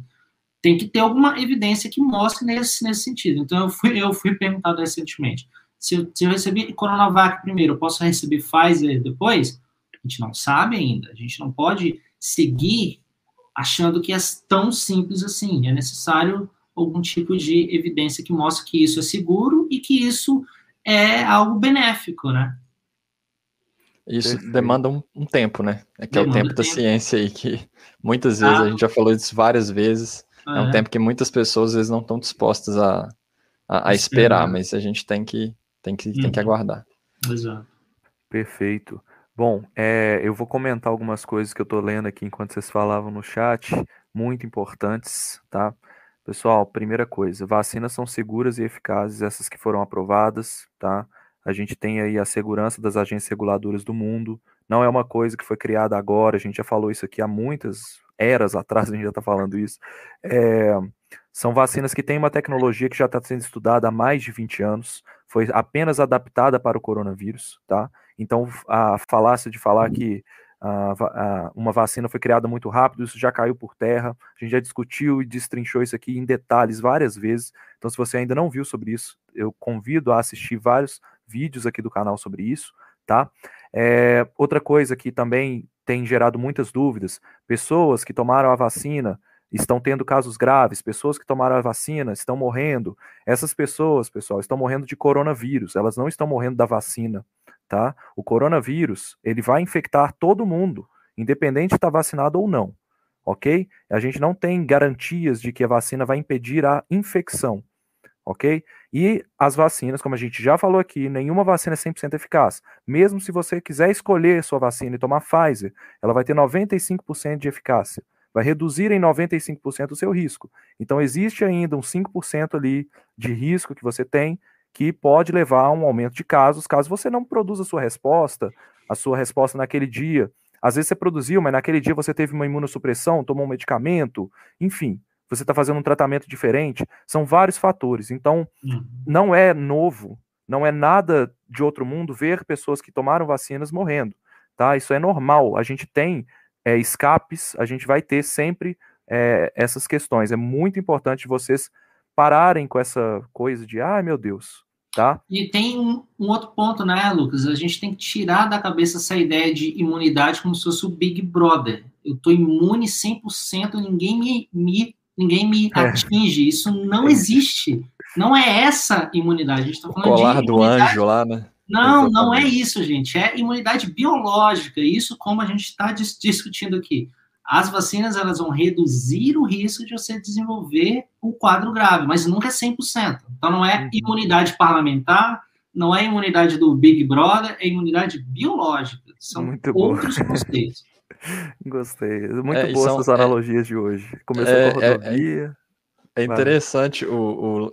Tem que ter alguma evidência que mostre nesse, nesse sentido. Então eu fui, eu fui perguntado recentemente se eu, se eu receber Coronavac primeiro, eu posso receber Pfizer depois? A gente não sabe ainda. A gente não pode seguir achando que é tão simples assim. É necessário algum tipo de evidência que mostre que isso é seguro e que isso é algo benéfico, né? Isso demanda um, um, tempo, né? É que demanda é o tempo, tempo, da ciência aí, que muitas vezes, ah. a gente já falou disso várias vezes, é, é um tempo que muitas pessoas às vezes não estão dispostas a, a, a esperar, mas a gente tem que tem que, uhum. tem que aguardar. Exato. Perfeito. Bom, é, eu vou comentar algumas coisas que eu estou lendo aqui enquanto vocês falavam no chat, muito importantes, tá? Pessoal, primeira coisa, vacinas são seguras e eficazes, essas que foram aprovadas, tá? A gente tem aí a segurança das agências reguladoras do mundo, não é uma coisa que foi criada agora, a gente já falou isso aqui há muitas eras atrás, <laughs> a gente já está falando isso. É, são vacinas que têm uma tecnologia que já está sendo estudada há mais de 20 anos, foi apenas adaptada para o coronavírus, tá? Então, a falácia de falar que a, a, uma vacina foi criada muito rápido, isso já caiu por terra. A gente já discutiu e destrinchou isso aqui em detalhes várias vezes. Então, se você ainda não viu sobre isso, eu convido a assistir vários vídeos aqui do canal sobre isso, tá? É, outra coisa que também tem gerado muitas dúvidas: pessoas que tomaram a vacina estão tendo casos graves, pessoas que tomaram a vacina estão morrendo. Essas pessoas, pessoal, estão morrendo de coronavírus, elas não estão morrendo da vacina, tá? O coronavírus, ele vai infectar todo mundo, independente de estar vacinado ou não, ok? A gente não tem garantias de que a vacina vai impedir a infecção, ok? E as vacinas, como a gente já falou aqui, nenhuma vacina é 100% eficaz. Mesmo se você quiser escolher sua vacina e tomar Pfizer, ela vai ter 95% de eficácia vai reduzir em 95% o seu risco. Então, existe ainda um 5% ali de risco que você tem que pode levar a um aumento de casos, caso você não produza a sua resposta, a sua resposta naquele dia. Às vezes você produziu, mas naquele dia você teve uma imunossupressão, tomou um medicamento, enfim, você está fazendo um tratamento diferente. São vários fatores. Então, uhum. não é novo, não é nada de outro mundo ver pessoas que tomaram vacinas morrendo. Tá? Isso é normal. A gente tem é, escapes, a gente vai ter sempre é, essas questões. É muito importante vocês pararem com essa coisa de, ai meu Deus, tá? E tem um, um, outro ponto, né, Lucas? A gente tem que tirar da cabeça essa ideia de imunidade como se fosse o Big Brother. Eu tô imune 100%, ninguém me, me ninguém me é. atinge. Isso não existe. Não é essa imunidade. A gente tá falando o colar de do anjo lá, né? Não, não é isso, gente. É imunidade biológica. Isso como a gente está discutindo aqui. As vacinas elas vão reduzir o risco de você desenvolver o quadro grave, mas nunca é 100%. Então não é uhum. imunidade parlamentar, não é imunidade do Big Brother, é imunidade biológica. São Muito outros conceitos. <laughs> Gostei. Muito é, boas essas é analogias de hoje. Começou é, com a é, é rodovia. É, interessante o, o,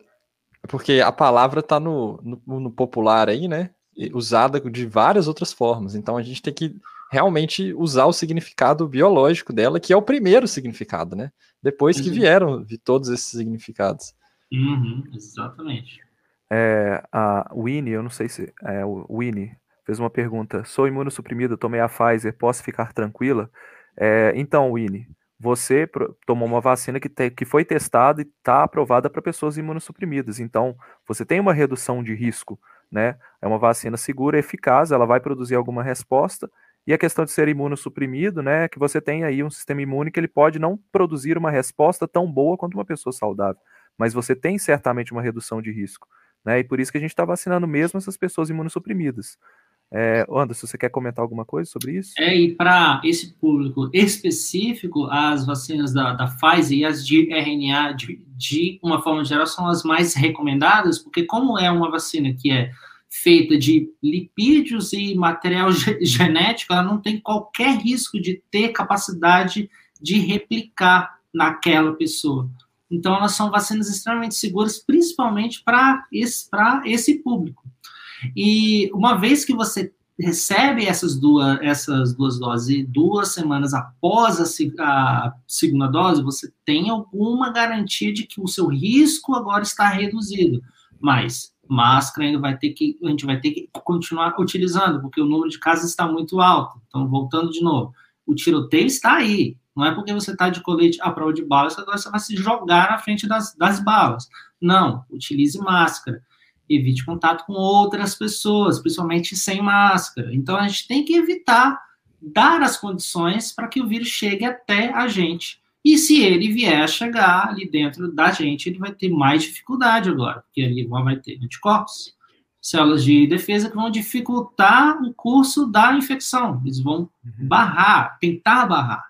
porque a palavra está no, no, no, popular aí, né? Usada de várias outras formas. Então a gente tem que realmente usar o significado biológico dela, que é o primeiro significado, né? Depois que uhum. vieram vi todos esses significados. Uhum, exatamente. É, a Winnie, eu não sei se é o Winnie fez uma pergunta. Sou imunossuprimido, tomei a Pfizer, posso ficar tranquila? É, então, Winnie, você tomou uma vacina que, te, que foi testada e está aprovada para pessoas imunossuprimidas. Então, você tem uma redução de risco né? É uma vacina segura, eficaz, ela vai produzir alguma resposta. E a questão de ser imunossuprimido, né, é que você tem aí um sistema imune que ele pode não produzir uma resposta tão boa quanto uma pessoa saudável, mas você tem certamente uma redução de risco, né? E por isso que a gente está vacinando mesmo essas pessoas imunossuprimidas. É, Anderson, você quer comentar alguma coisa sobre isso? É, e para esse público específico, as vacinas da, da Pfizer e as de RNA, de, de uma forma geral, são as mais recomendadas, porque como é uma vacina que é feita de lipídios e material <laughs> genético, ela não tem qualquer risco de ter capacidade de replicar naquela pessoa. Então, elas são vacinas extremamente seguras, principalmente para esse, esse público. E uma vez que você recebe essas duas, essas duas doses duas semanas após a, a, segunda dose, você tem alguma garantia de que o seu risco agora está reduzido. Mas máscara ainda vai ter que, a gente vai ter que continuar utilizando, porque o número de casos está muito alto. Então, voltando de novo, o tiroteio está aí. Não é porque você está de colete à prova de balas que agora você vai se jogar na frente das, das balas. Não, utilize máscara evite contato com outras pessoas, principalmente sem máscara. Então a gente tem que evitar dar as condições para que o vírus chegue até a gente. E se ele vier a chegar ali dentro da gente, ele vai ter mais dificuldade agora, porque ali vai ter anticorpos, células de defesa que vão dificultar o curso da infecção. Eles vão uhum. barrar, tentar barrar.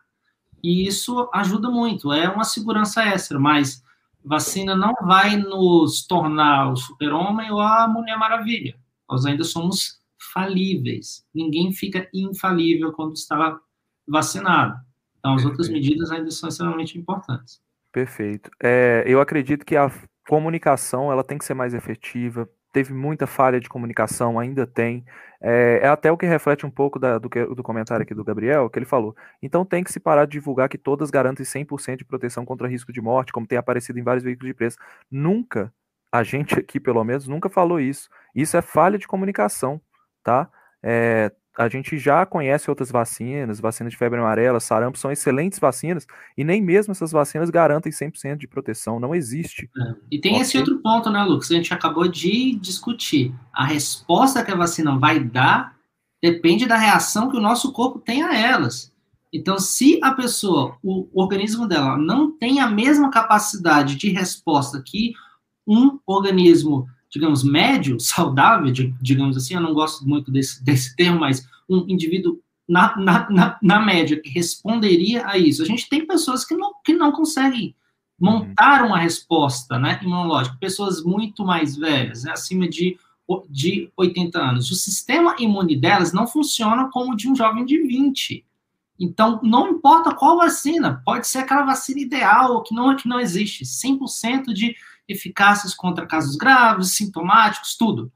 E isso ajuda muito, é uma segurança extra, mas vacina não vai nos tornar o super-homem ou a Mulher Maravilha. Nós ainda somos falíveis. Ninguém fica infalível quando está vacinado. Então, as Perfeito. outras medidas ainda são extremamente importantes. Perfeito. É, eu acredito que a comunicação ela tem que ser mais efetiva, teve muita falha de comunicação, ainda tem. É, é até o que reflete um pouco da, do, que, do comentário aqui do Gabriel, que ele falou. Então tem que se parar de divulgar que todas garantem 100% de proteção contra risco de morte, como tem aparecido em vários veículos de imprensa. Nunca, a gente aqui pelo menos, nunca falou isso. Isso é falha de comunicação, tá? É, a gente já conhece outras vacinas, vacina de febre amarela, sarampo, são excelentes vacinas, e nem mesmo essas vacinas garantem 100% de proteção, não existe. É. E tem okay. esse outro ponto, né, Lucas, a gente acabou de discutir. A resposta que a vacina vai dar depende da reação que o nosso corpo tem a elas. Então, se a pessoa, o organismo dela, não tem a mesma capacidade de resposta que um organismo digamos, médio, <laughs> saudável, digamos assim, eu não gosto muito desse, desse termo, mas um indivíduo na, na, na, na, média que responderia a isso. A gente tem pessoas que não, que não conseguem montar uma resposta né, imunológica, pessoas muito mais velhas, né, acima de, de 80 anos. O sistema imune delas não funciona como o de um jovem de 20. Então, não importa qual vacina, pode ser aquela vacina ideal, que não, que não existe, 100% de eficácias contra casos graves, sintomáticos, tudo.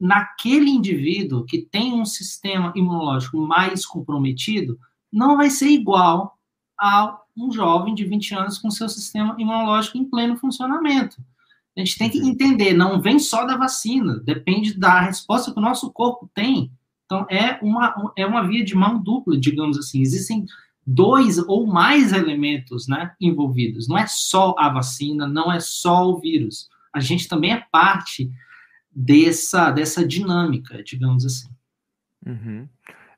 Naquele indivíduo que tem um sistema imunológico mais comprometido, não vai ser igual a um jovem de 20 anos com seu sistema imunológico em pleno funcionamento. A gente tem que entender, não vem só da vacina, depende da resposta que o nosso corpo tem. Então, é uma, é uma via de mão dupla, digamos assim. Existem dois ou mais elementos né, envolvidos. Não é só a vacina, não é só o vírus. A gente também é parte dessa, dessa dinâmica, digamos assim. Uhum.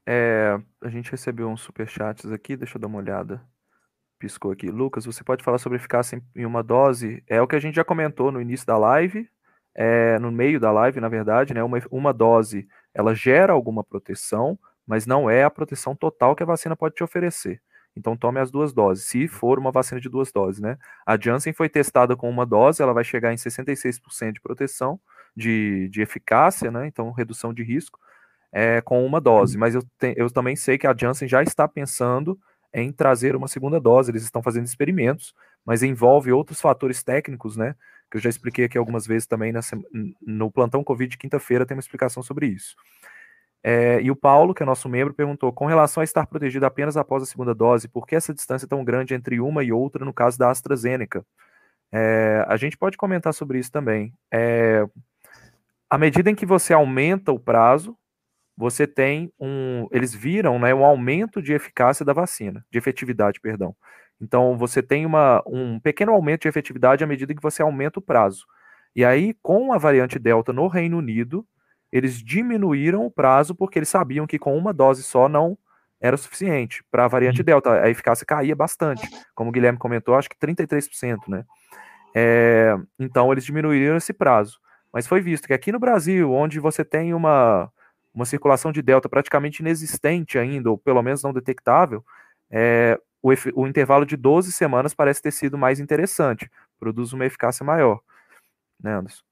É, a gente recebeu uns superchats aqui, deixa eu dar uma olhada. Piscou aqui. Lucas, você pode falar sobre eficácia em uma dose? É o que a gente já comentou no início da live, é, no meio da live, na verdade, né? Uma, uma dose ela gera alguma proteção, mas não é a proteção total que a vacina pode te oferecer. Então tome as duas doses, se for uma vacina de duas doses, né? A Janssen foi testada com uma dose, ela vai chegar em 66% de proteção, de, de eficácia, né? Então redução de risco, é, com uma dose. Mas eu, te, eu também sei que a Janssen já está pensando em trazer uma segunda dose, eles estão fazendo experimentos, mas envolve outros fatores técnicos, né? Que eu já expliquei aqui algumas vezes também na, no plantão Covid de quinta-feira tem uma explicação sobre isso. É, e o Paulo, que é nosso membro, perguntou: com relação a estar protegido apenas após a segunda dose, por que essa distância tão grande entre uma e outra no caso da AstraZeneca? É, a gente pode comentar sobre isso também. É, à medida em que você aumenta o prazo, você tem um. Eles viram né, um aumento de eficácia da vacina, de efetividade, perdão. Então, você tem uma, um pequeno aumento de efetividade à medida que você aumenta o prazo. E aí, com a variante Delta no Reino Unido, eles diminuíram o prazo porque eles sabiam que com uma dose só não era suficiente. Para a variante Delta, a eficácia caía bastante. Como o Guilherme comentou, acho que 33%, né? É, então eles diminuíram esse prazo. Mas foi visto que aqui no Brasil, onde você tem uma, uma circulação de delta praticamente inexistente ainda, ou pelo menos não detectável, é, o, o, intervalo de 12 semanas parece ter sido mais interessante, produz uma eficácia maior. Né, Anderson?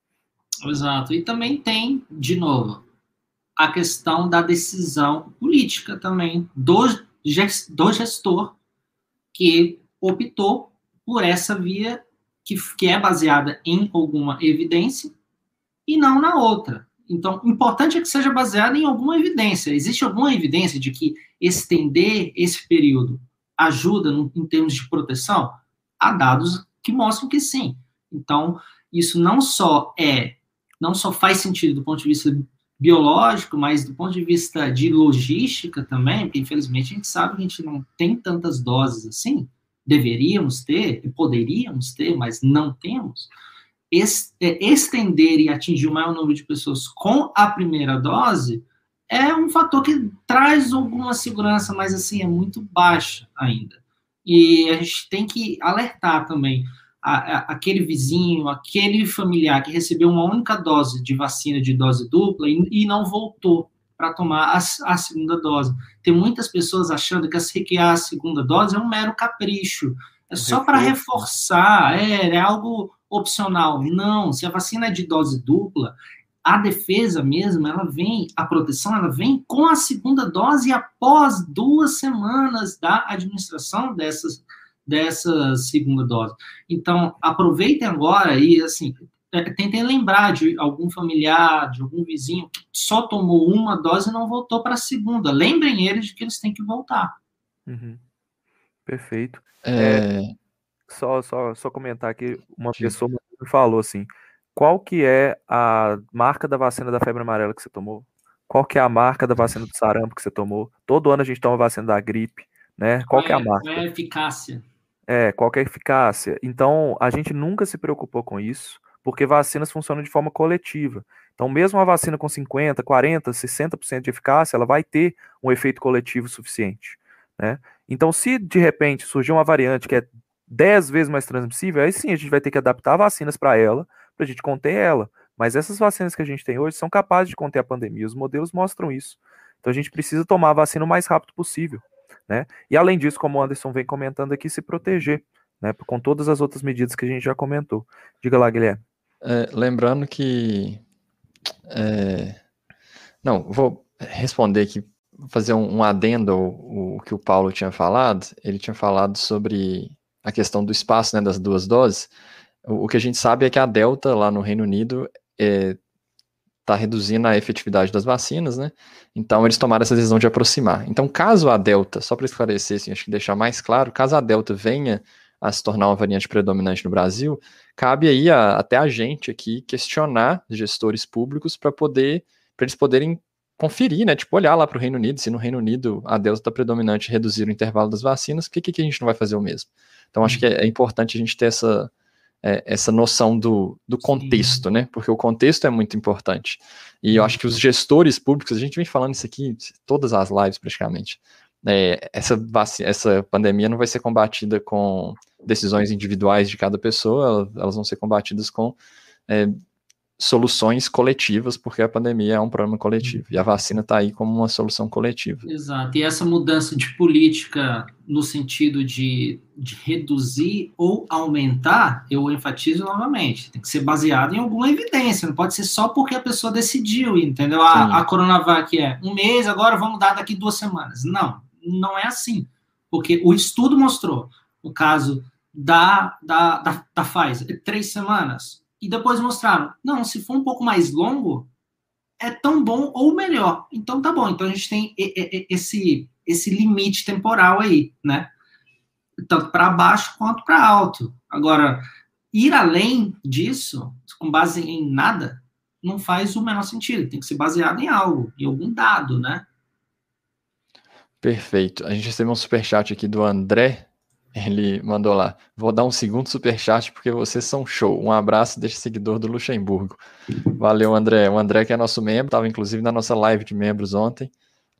Exato. E também tem, de novo, a questão da decisão política também do, do gestor que optou por essa via que, que é baseada em alguma evidência e não na outra. Então, o importante é que seja baseada em alguma evidência. Existe alguma evidência de que estender esse período ajuda no, em termos de proteção? Há dados que mostram que sim. Então, isso não só é não só faz sentido do ponto de vista biológico, mas do ponto de vista de logística também, porque infelizmente a gente sabe que a gente não tem tantas doses assim, deveríamos ter e poderíamos ter, mas não temos. É, estender e atingir o maior número de pessoas com a primeira dose é um fator que traz alguma segurança, mas assim, é muito baixa ainda. E a gente tem que alertar também a, aquele vizinho, aquele familiar que recebeu uma única dose de vacina de dose dupla e, e não voltou para tomar a, a, segunda dose. Tem muitas pessoas achando que a, a segunda dose é um mero capricho, é só para reforçar, é, é algo opcional. Não, se a vacina é de dose dupla, a defesa mesmo, ela vem, a proteção, ela vem com a segunda dose após duas semanas da administração dessas, dessa segunda dose. Então, aproveitem agora e, assim, é, tentem lembrar de algum familiar, de algum vizinho que só tomou uma dose e não voltou para a segunda. Lembrem eles de que eles têm que voltar. Uhum. Perfeito. É... É, só, só, só comentar aqui, uma Sim. pessoa me falou assim, qual que é a marca da vacina da febre amarela que você tomou? Qual que é a marca da vacina do sarampo que você tomou? Todo ano a gente toma vacina da gripe, né? Qual, qual que é a marca? Qual é a eficácia? É, qual é a eficácia? Então, a gente nunca se preocupou com isso, porque vacinas funcionam de forma coletiva. Então, mesmo a vacina com 50, 40, 60% de eficácia, ela vai ter um efeito coletivo suficiente, né? Então, se de repente surgir uma variante que é 10 vezes mais transmissível, aí sim a gente vai ter que adaptar vacinas para ela, para a gente conter ela. Mas essas vacinas que a gente tem hoje são capazes de conter a pandemia, os modelos mostram isso. Então a gente precisa tomar a vacina o mais rápido possível. Né? E além disso, como o Anderson vem comentando aqui, se proteger, né? Com todas as outras medidas que a gente já comentou. Diga lá, Guilherme. É, lembrando que. É... Não, vou responder aqui, fazer um, um adendo ao, que o Paulo tinha falado. Ele tinha falado sobre a questão do espaço né, das duas doses. O, o que a gente sabe é que a Delta, lá no Reino Unido, é, está reduzindo a efetividade das vacinas, né? Então eles tomaram essa decisão de aproximar. Então, caso a Delta, só para esclarecer, assim, acho que deixar mais claro, caso a Delta venha a se tornar uma variante predominante no Brasil, cabe aí a, até a gente aqui questionar gestores públicos para poder, para eles poderem conferir, né? Tipo, olhar lá para o Reino Unido, se no Reino Unido a Delta está predominante reduzir o intervalo das vacinas, por que, que a gente não vai fazer o mesmo? Então, acho que é, é importante a gente ter essa, é, essa noção do, do contexto, Sim. né? Porque o contexto é muito importante. E eu acho que os gestores públicos, a gente vem falando isso aqui todas as lives praticamente. É, essa, essa pandemia não vai ser combatida com decisões individuais de cada pessoa, elas vão ser combatidas com é, soluções coletivas, porque a pandemia é um problema coletivo, e a vacina está aí como uma solução coletiva. Exato, e essa mudança de política no sentido de, de reduzir ou aumentar, eu enfatizo novamente, tem que ser baseado em alguma evidência, não pode ser só porque a pessoa decidiu, entendeu? A, a Coronavac é um mês, agora vamos dar daqui duas semanas. Não, não é assim, porque o estudo mostrou, no caso da, da, da, da Pfizer, três semanas, e depois mostraram, não, se for um pouco mais longo, é tão bom ou melhor. Então tá bom. Então a gente tem esse esse limite temporal aí, né? Tanto para baixo quanto para alto. Agora, ir além disso, com base em nada, não faz o menor sentido. Tem que ser baseado em algo, em algum dado, né? Perfeito. A gente recebeu um superchat aqui do André ele mandou lá: Vou dar um segundo superchat porque vocês são show. Um abraço deste seguidor do Luxemburgo. Valeu, André. O André, que é nosso membro, estava inclusive na nossa live de membros ontem,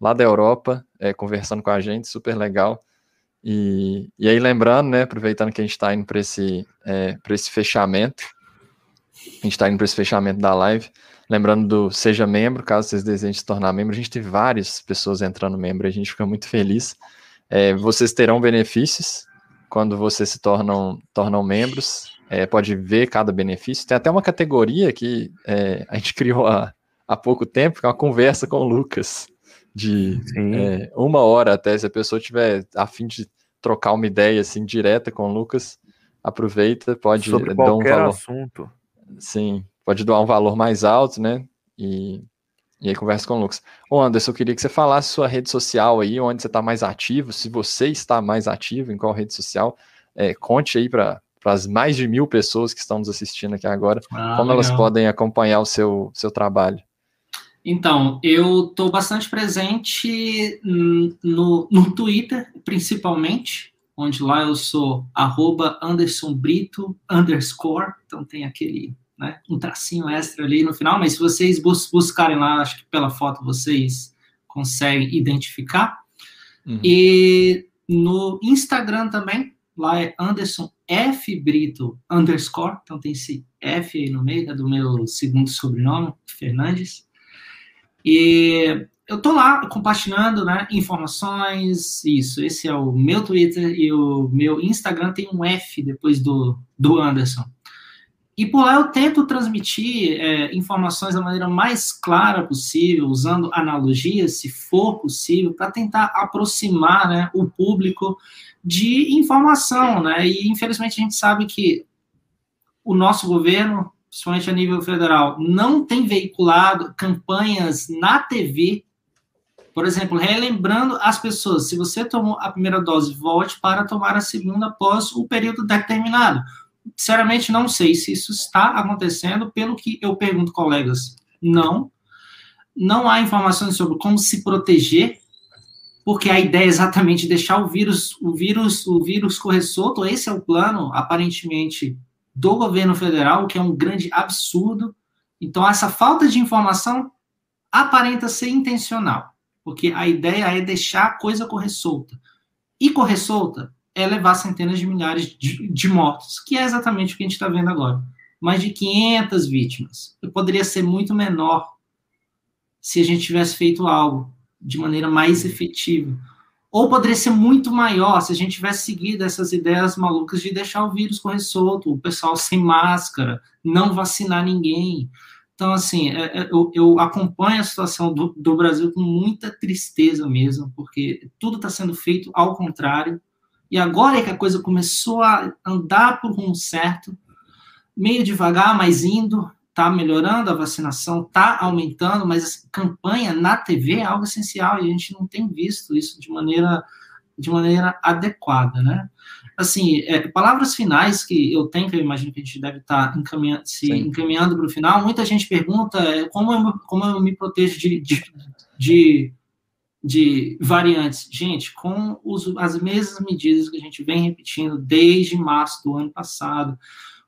lá da Europa, é, conversando com a gente, super legal. E, e aí, lembrando, né, aproveitando que a gente está indo para esse, é, esse fechamento, a gente está indo para esse fechamento da live. Lembrando do Seja Membro, caso vocês desejem se tornar membro, a gente tem várias pessoas entrando membro, a gente fica muito feliz. É, vocês terão benefícios, quando vocês se tornam, tornam membros, é, pode ver cada benefício. Tem até uma categoria que é, a gente <laughs> criou há, há pouco tempo, que é uma conversa com o Lucas, de é, uma hora até, se a pessoa tiver a fim de trocar uma ideia assim direta com o Lucas, aproveita, pode Sobre dar um valor. assunto. Sim, pode doar um valor mais alto, né? E e aí conversa com o Lucas. Ô Anderson, eu queria que você falasse sua rede social aí, onde você está mais ativo, se você está mais ativo, em qual rede social. É, conte aí para as mais de mil pessoas que estão nos assistindo aqui agora, ah, como legal. elas podem acompanhar o seu, seu trabalho. Então, eu estou bastante presente no, no Twitter, principalmente, onde lá eu sou arroba Anderson Brito underscore, então tem aquele né? Um tracinho extra ali no final, mas se vocês bus buscarem lá, acho que pela foto vocês conseguem identificar. Uhum. E no Instagram também, lá é Anderson F Brito underscore, então tem esse F aí no meio, né, do meu segundo sobrenome, Fernandes. E eu tô lá compartilhando, né, informações, isso, esse é o meu Twitter e o meu Instagram tem um F depois do, do Anderson. E por lá eu tento transmitir é, informações da maneira mais clara possível, usando analogias, se for possível, para tentar aproximar né, o público de informação. Né? E infelizmente a gente sabe que o nosso governo, principalmente a nível federal, não tem veiculado campanhas na TV. Por exemplo, relembrando as pessoas, se você tomou a primeira dose, volte para tomar a segunda após o período determinado sinceramente, não sei se isso está acontecendo, pelo que eu pergunto colegas, não. não há informações sobre como se proteger, porque a ideia é exatamente deixar o vírus, o vírus, o vírus correr solto. Esse é o plano, aparentemente, do governo federal, que é um grande absurdo. Então, essa falta de informação aparenta ser intencional, porque a ideia é deixar a coisa correr solta. E correr solta é levar centenas de milhares de, de mortos, que é exatamente o que a gente está vendo agora. Mais de 500 vítimas. Poderia ser muito menor se a gente tivesse feito algo de maneira mais efetiva. Ou poderia ser muito maior se a gente tivesse seguido essas ideias malucas de deixar o vírus correr solto, o pessoal <laughs> sem máscara, não vacinar ninguém. Então, assim, é, é, eu, eu acompanho a situação do, do, Brasil com muita tristeza mesmo, porque tudo está sendo feito ao contrário. E agora é que a coisa começou a andar por rumo certo, meio devagar, mas indo, está melhorando a vacinação, está aumentando, mas a campanha na TV é algo essencial e a gente não tem visto isso de maneira, de maneira adequada, né? Assim, é, palavras finais que eu tenho, que eu imagino que a gente deve estar tá encaminhando, se Sim. encaminhando para o final, muita gente pergunta é, como, eu, como eu me protejo de, de, de, de variantes. Gente, com os, as mesmas medidas que a gente vem repetindo desde março do ano passado,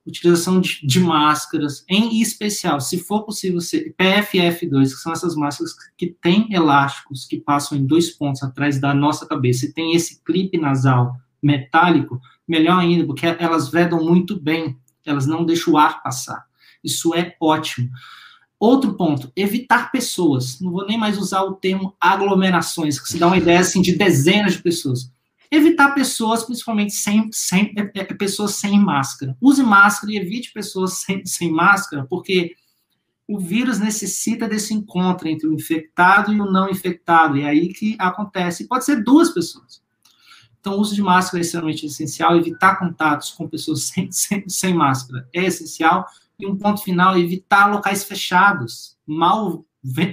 utilização de, de, máscaras, em especial, se for possível, ser PFF2, que são essas máscaras que têm elásticos que passam em dois pontos atrás da nossa cabeça e tem esse clipe nasal metálico, melhor ainda, porque elas vedam muito bem, elas não deixam o ar passar. Isso é ótimo. Outro ponto, evitar pessoas. Não vou nem mais usar o termo aglomerações, que se dá uma ideia assim de dezenas de pessoas evitar pessoas, principalmente sem, sem é, é, pessoas sem máscara. Use máscara e evite pessoas sem, sem máscara, porque o vírus necessita desse encontro entre o infectado e o não infectado. E é aí que acontece. Pode ser duas pessoas. Então, o uso de máscara é extremamente essencial. Evitar contatos com pessoas sem, sem, sem máscara é essencial. E um ponto final, evitar locais fechados, mal,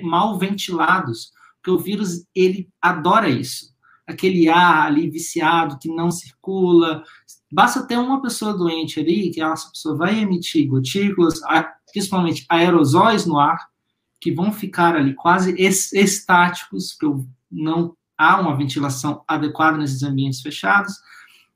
mal ventilados, porque o vírus, ele adora isso aquele ar ali viciado que não circula. Basta ter uma pessoa doente ali, que essa pessoa vai emitir gotículas, principalmente aerosóis no ar, que vão ficar ali quase estáticos, porque não há uma ventilação adequada nesses ambientes fechados,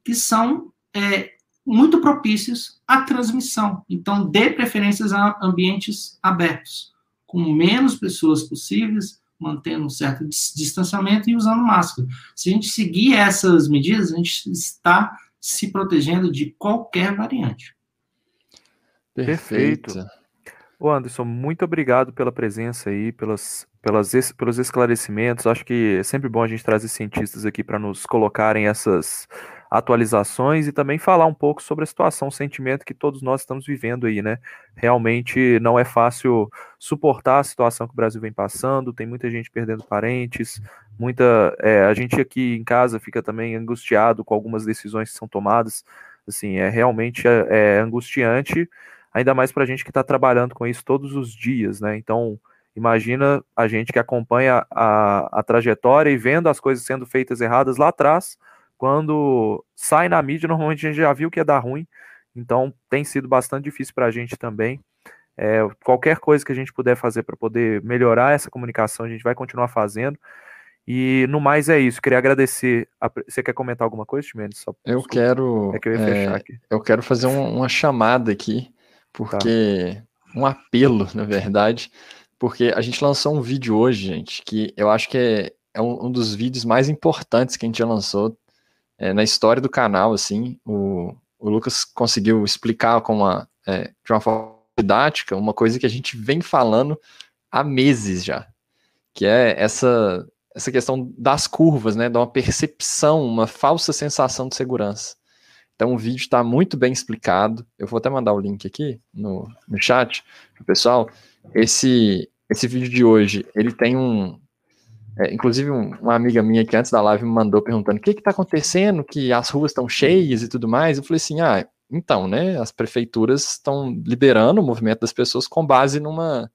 que são é, muito propícios à transmissão. Então, dê preferências a ambientes abertos, com menos pessoas possíveis, mantendo um certo distanciamento e usando máscara. Se a gente seguir essas medidas, a gente está se protegendo de qualquer variante. Perfeito. Ô Anderson, muito obrigado pela presença aí, pelas, pelas, pelos esclarecimentos. Acho que é sempre bom a gente trazer cientistas aqui para nos colocarem essas atualizações e também falar um pouco sobre a situação, o sentimento que todos nós estamos vivendo aí, né? Realmente não é fácil suportar a situação que o Brasil vem passando, tem muita gente perdendo parentes, muita. É, a gente aqui em casa fica também angustiado com algumas decisões que são tomadas. Assim, é realmente é, é angustiante, ainda mais para a gente que está trabalhando com isso todos os dias, né? Então, imagina a gente que acompanha a, a trajetória e vendo as coisas sendo feitas erradas lá atrás quando sai na mídia, normalmente a gente já viu que ia dar ruim, então tem sido bastante difícil para a gente também. É, qualquer coisa que a gente puder fazer para poder melhorar essa comunicação, a gente vai continuar fazendo. E no mais é isso. Queria agradecer. A... Você quer comentar alguma coisa, Chimenez? Só... Eu quero. É que eu ia fechar é, aqui. Eu quero fazer um, uma chamada aqui, porque tá. um apelo, na verdade, porque a gente lançou um vídeo hoje, gente, que eu acho que é, é um, um dos vídeos mais importantes que a gente já lançou é, na história do canal, assim, o, o Lucas conseguiu explicar com uma, é, de uma forma didática uma coisa que a gente vem falando há meses já, que é essa, essa questão das curvas, né, de uma percepção, uma falsa sensação de segurança. Então o vídeo está muito bem explicado. Eu vou até mandar o link aqui no, no chat pessoal. Esse, esse vídeo de hoje, ele tem um, é, inclusive, um, uma amiga minha que antes da live me mandou perguntando o que está acontecendo, que as ruas estão cheias e tudo mais. Eu falei assim: ah, então, né? As prefeituras estão liberando o movimento das pessoas com base numa,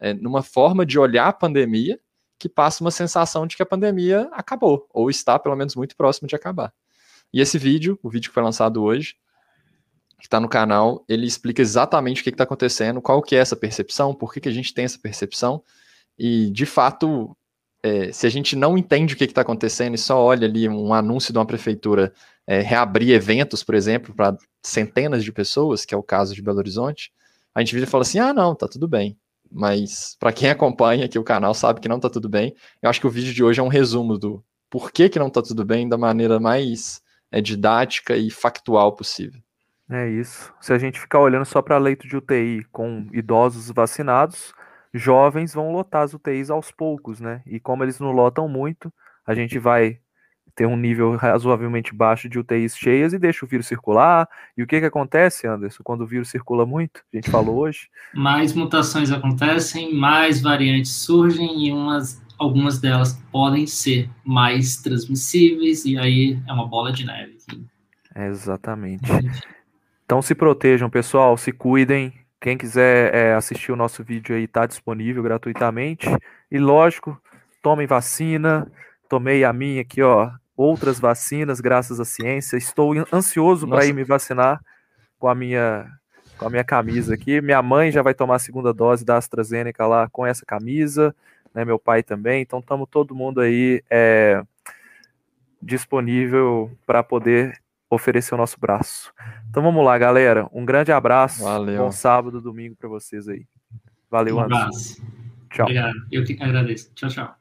é, numa forma de olhar a pandemia que passa uma sensação de que a pandemia acabou, ou está pelo menos muito próximo de acabar. E esse vídeo, o vídeo que foi lançado hoje, que está no canal, ele explica exatamente o que está acontecendo, qual que é essa percepção, por que, que a gente tem essa percepção E, de fato, é, se a gente não entende o que está acontecendo e só olha ali um anúncio de uma prefeitura é, reabrir eventos, por exemplo, para centenas de pessoas, que é o caso de Belo Horizonte, a gente vira e fala assim: ah, não, tá tudo bem. Mas para quem <laughs> acompanha aqui o canal sabe que não tá tudo bem. Eu acho que o vídeo de hoje é um resumo do por que, que não tá tudo bem da maneira mais é, didática e factual possível. É isso. Se a gente ficar olhando só para leito de UTI com idosos vacinados, jovens vão lotar as UTIs aos poucos, né? E como eles não lotam muito, a gente vai ter um nível razoavelmente baixo de UTIs cheias e deixa o vírus circular. E o que, que acontece, Anderson, quando o vírus circula muito? A gente falou hoje. Mais mutações acontecem, mais variantes surgem e umas, algumas delas podem ser mais transmissíveis, e aí é uma bola de neve. Exatamente. Então se protejam, pessoal, se cuidem. Quem quiser é, assistir o nosso vídeo aí está disponível gratuitamente. E lógico, tomem vacina. Tomei a minha aqui, ó, outras vacinas graças à ciência. Estou ansioso para ir me vacinar com a minha com a minha camisa aqui. Minha mãe já vai tomar a segunda dose da AstraZeneca lá com essa camisa, né? Meu pai também. Então estamos todo mundo aí é, disponível para poder oferecer o nosso braço. Então vamos lá, galera. Um grande abraço. Valeu. Bom sábado, domingo para vocês aí. Valeu, um abraço. Tchau. Obrigado. Eu que agradeço. Tchau, tchau.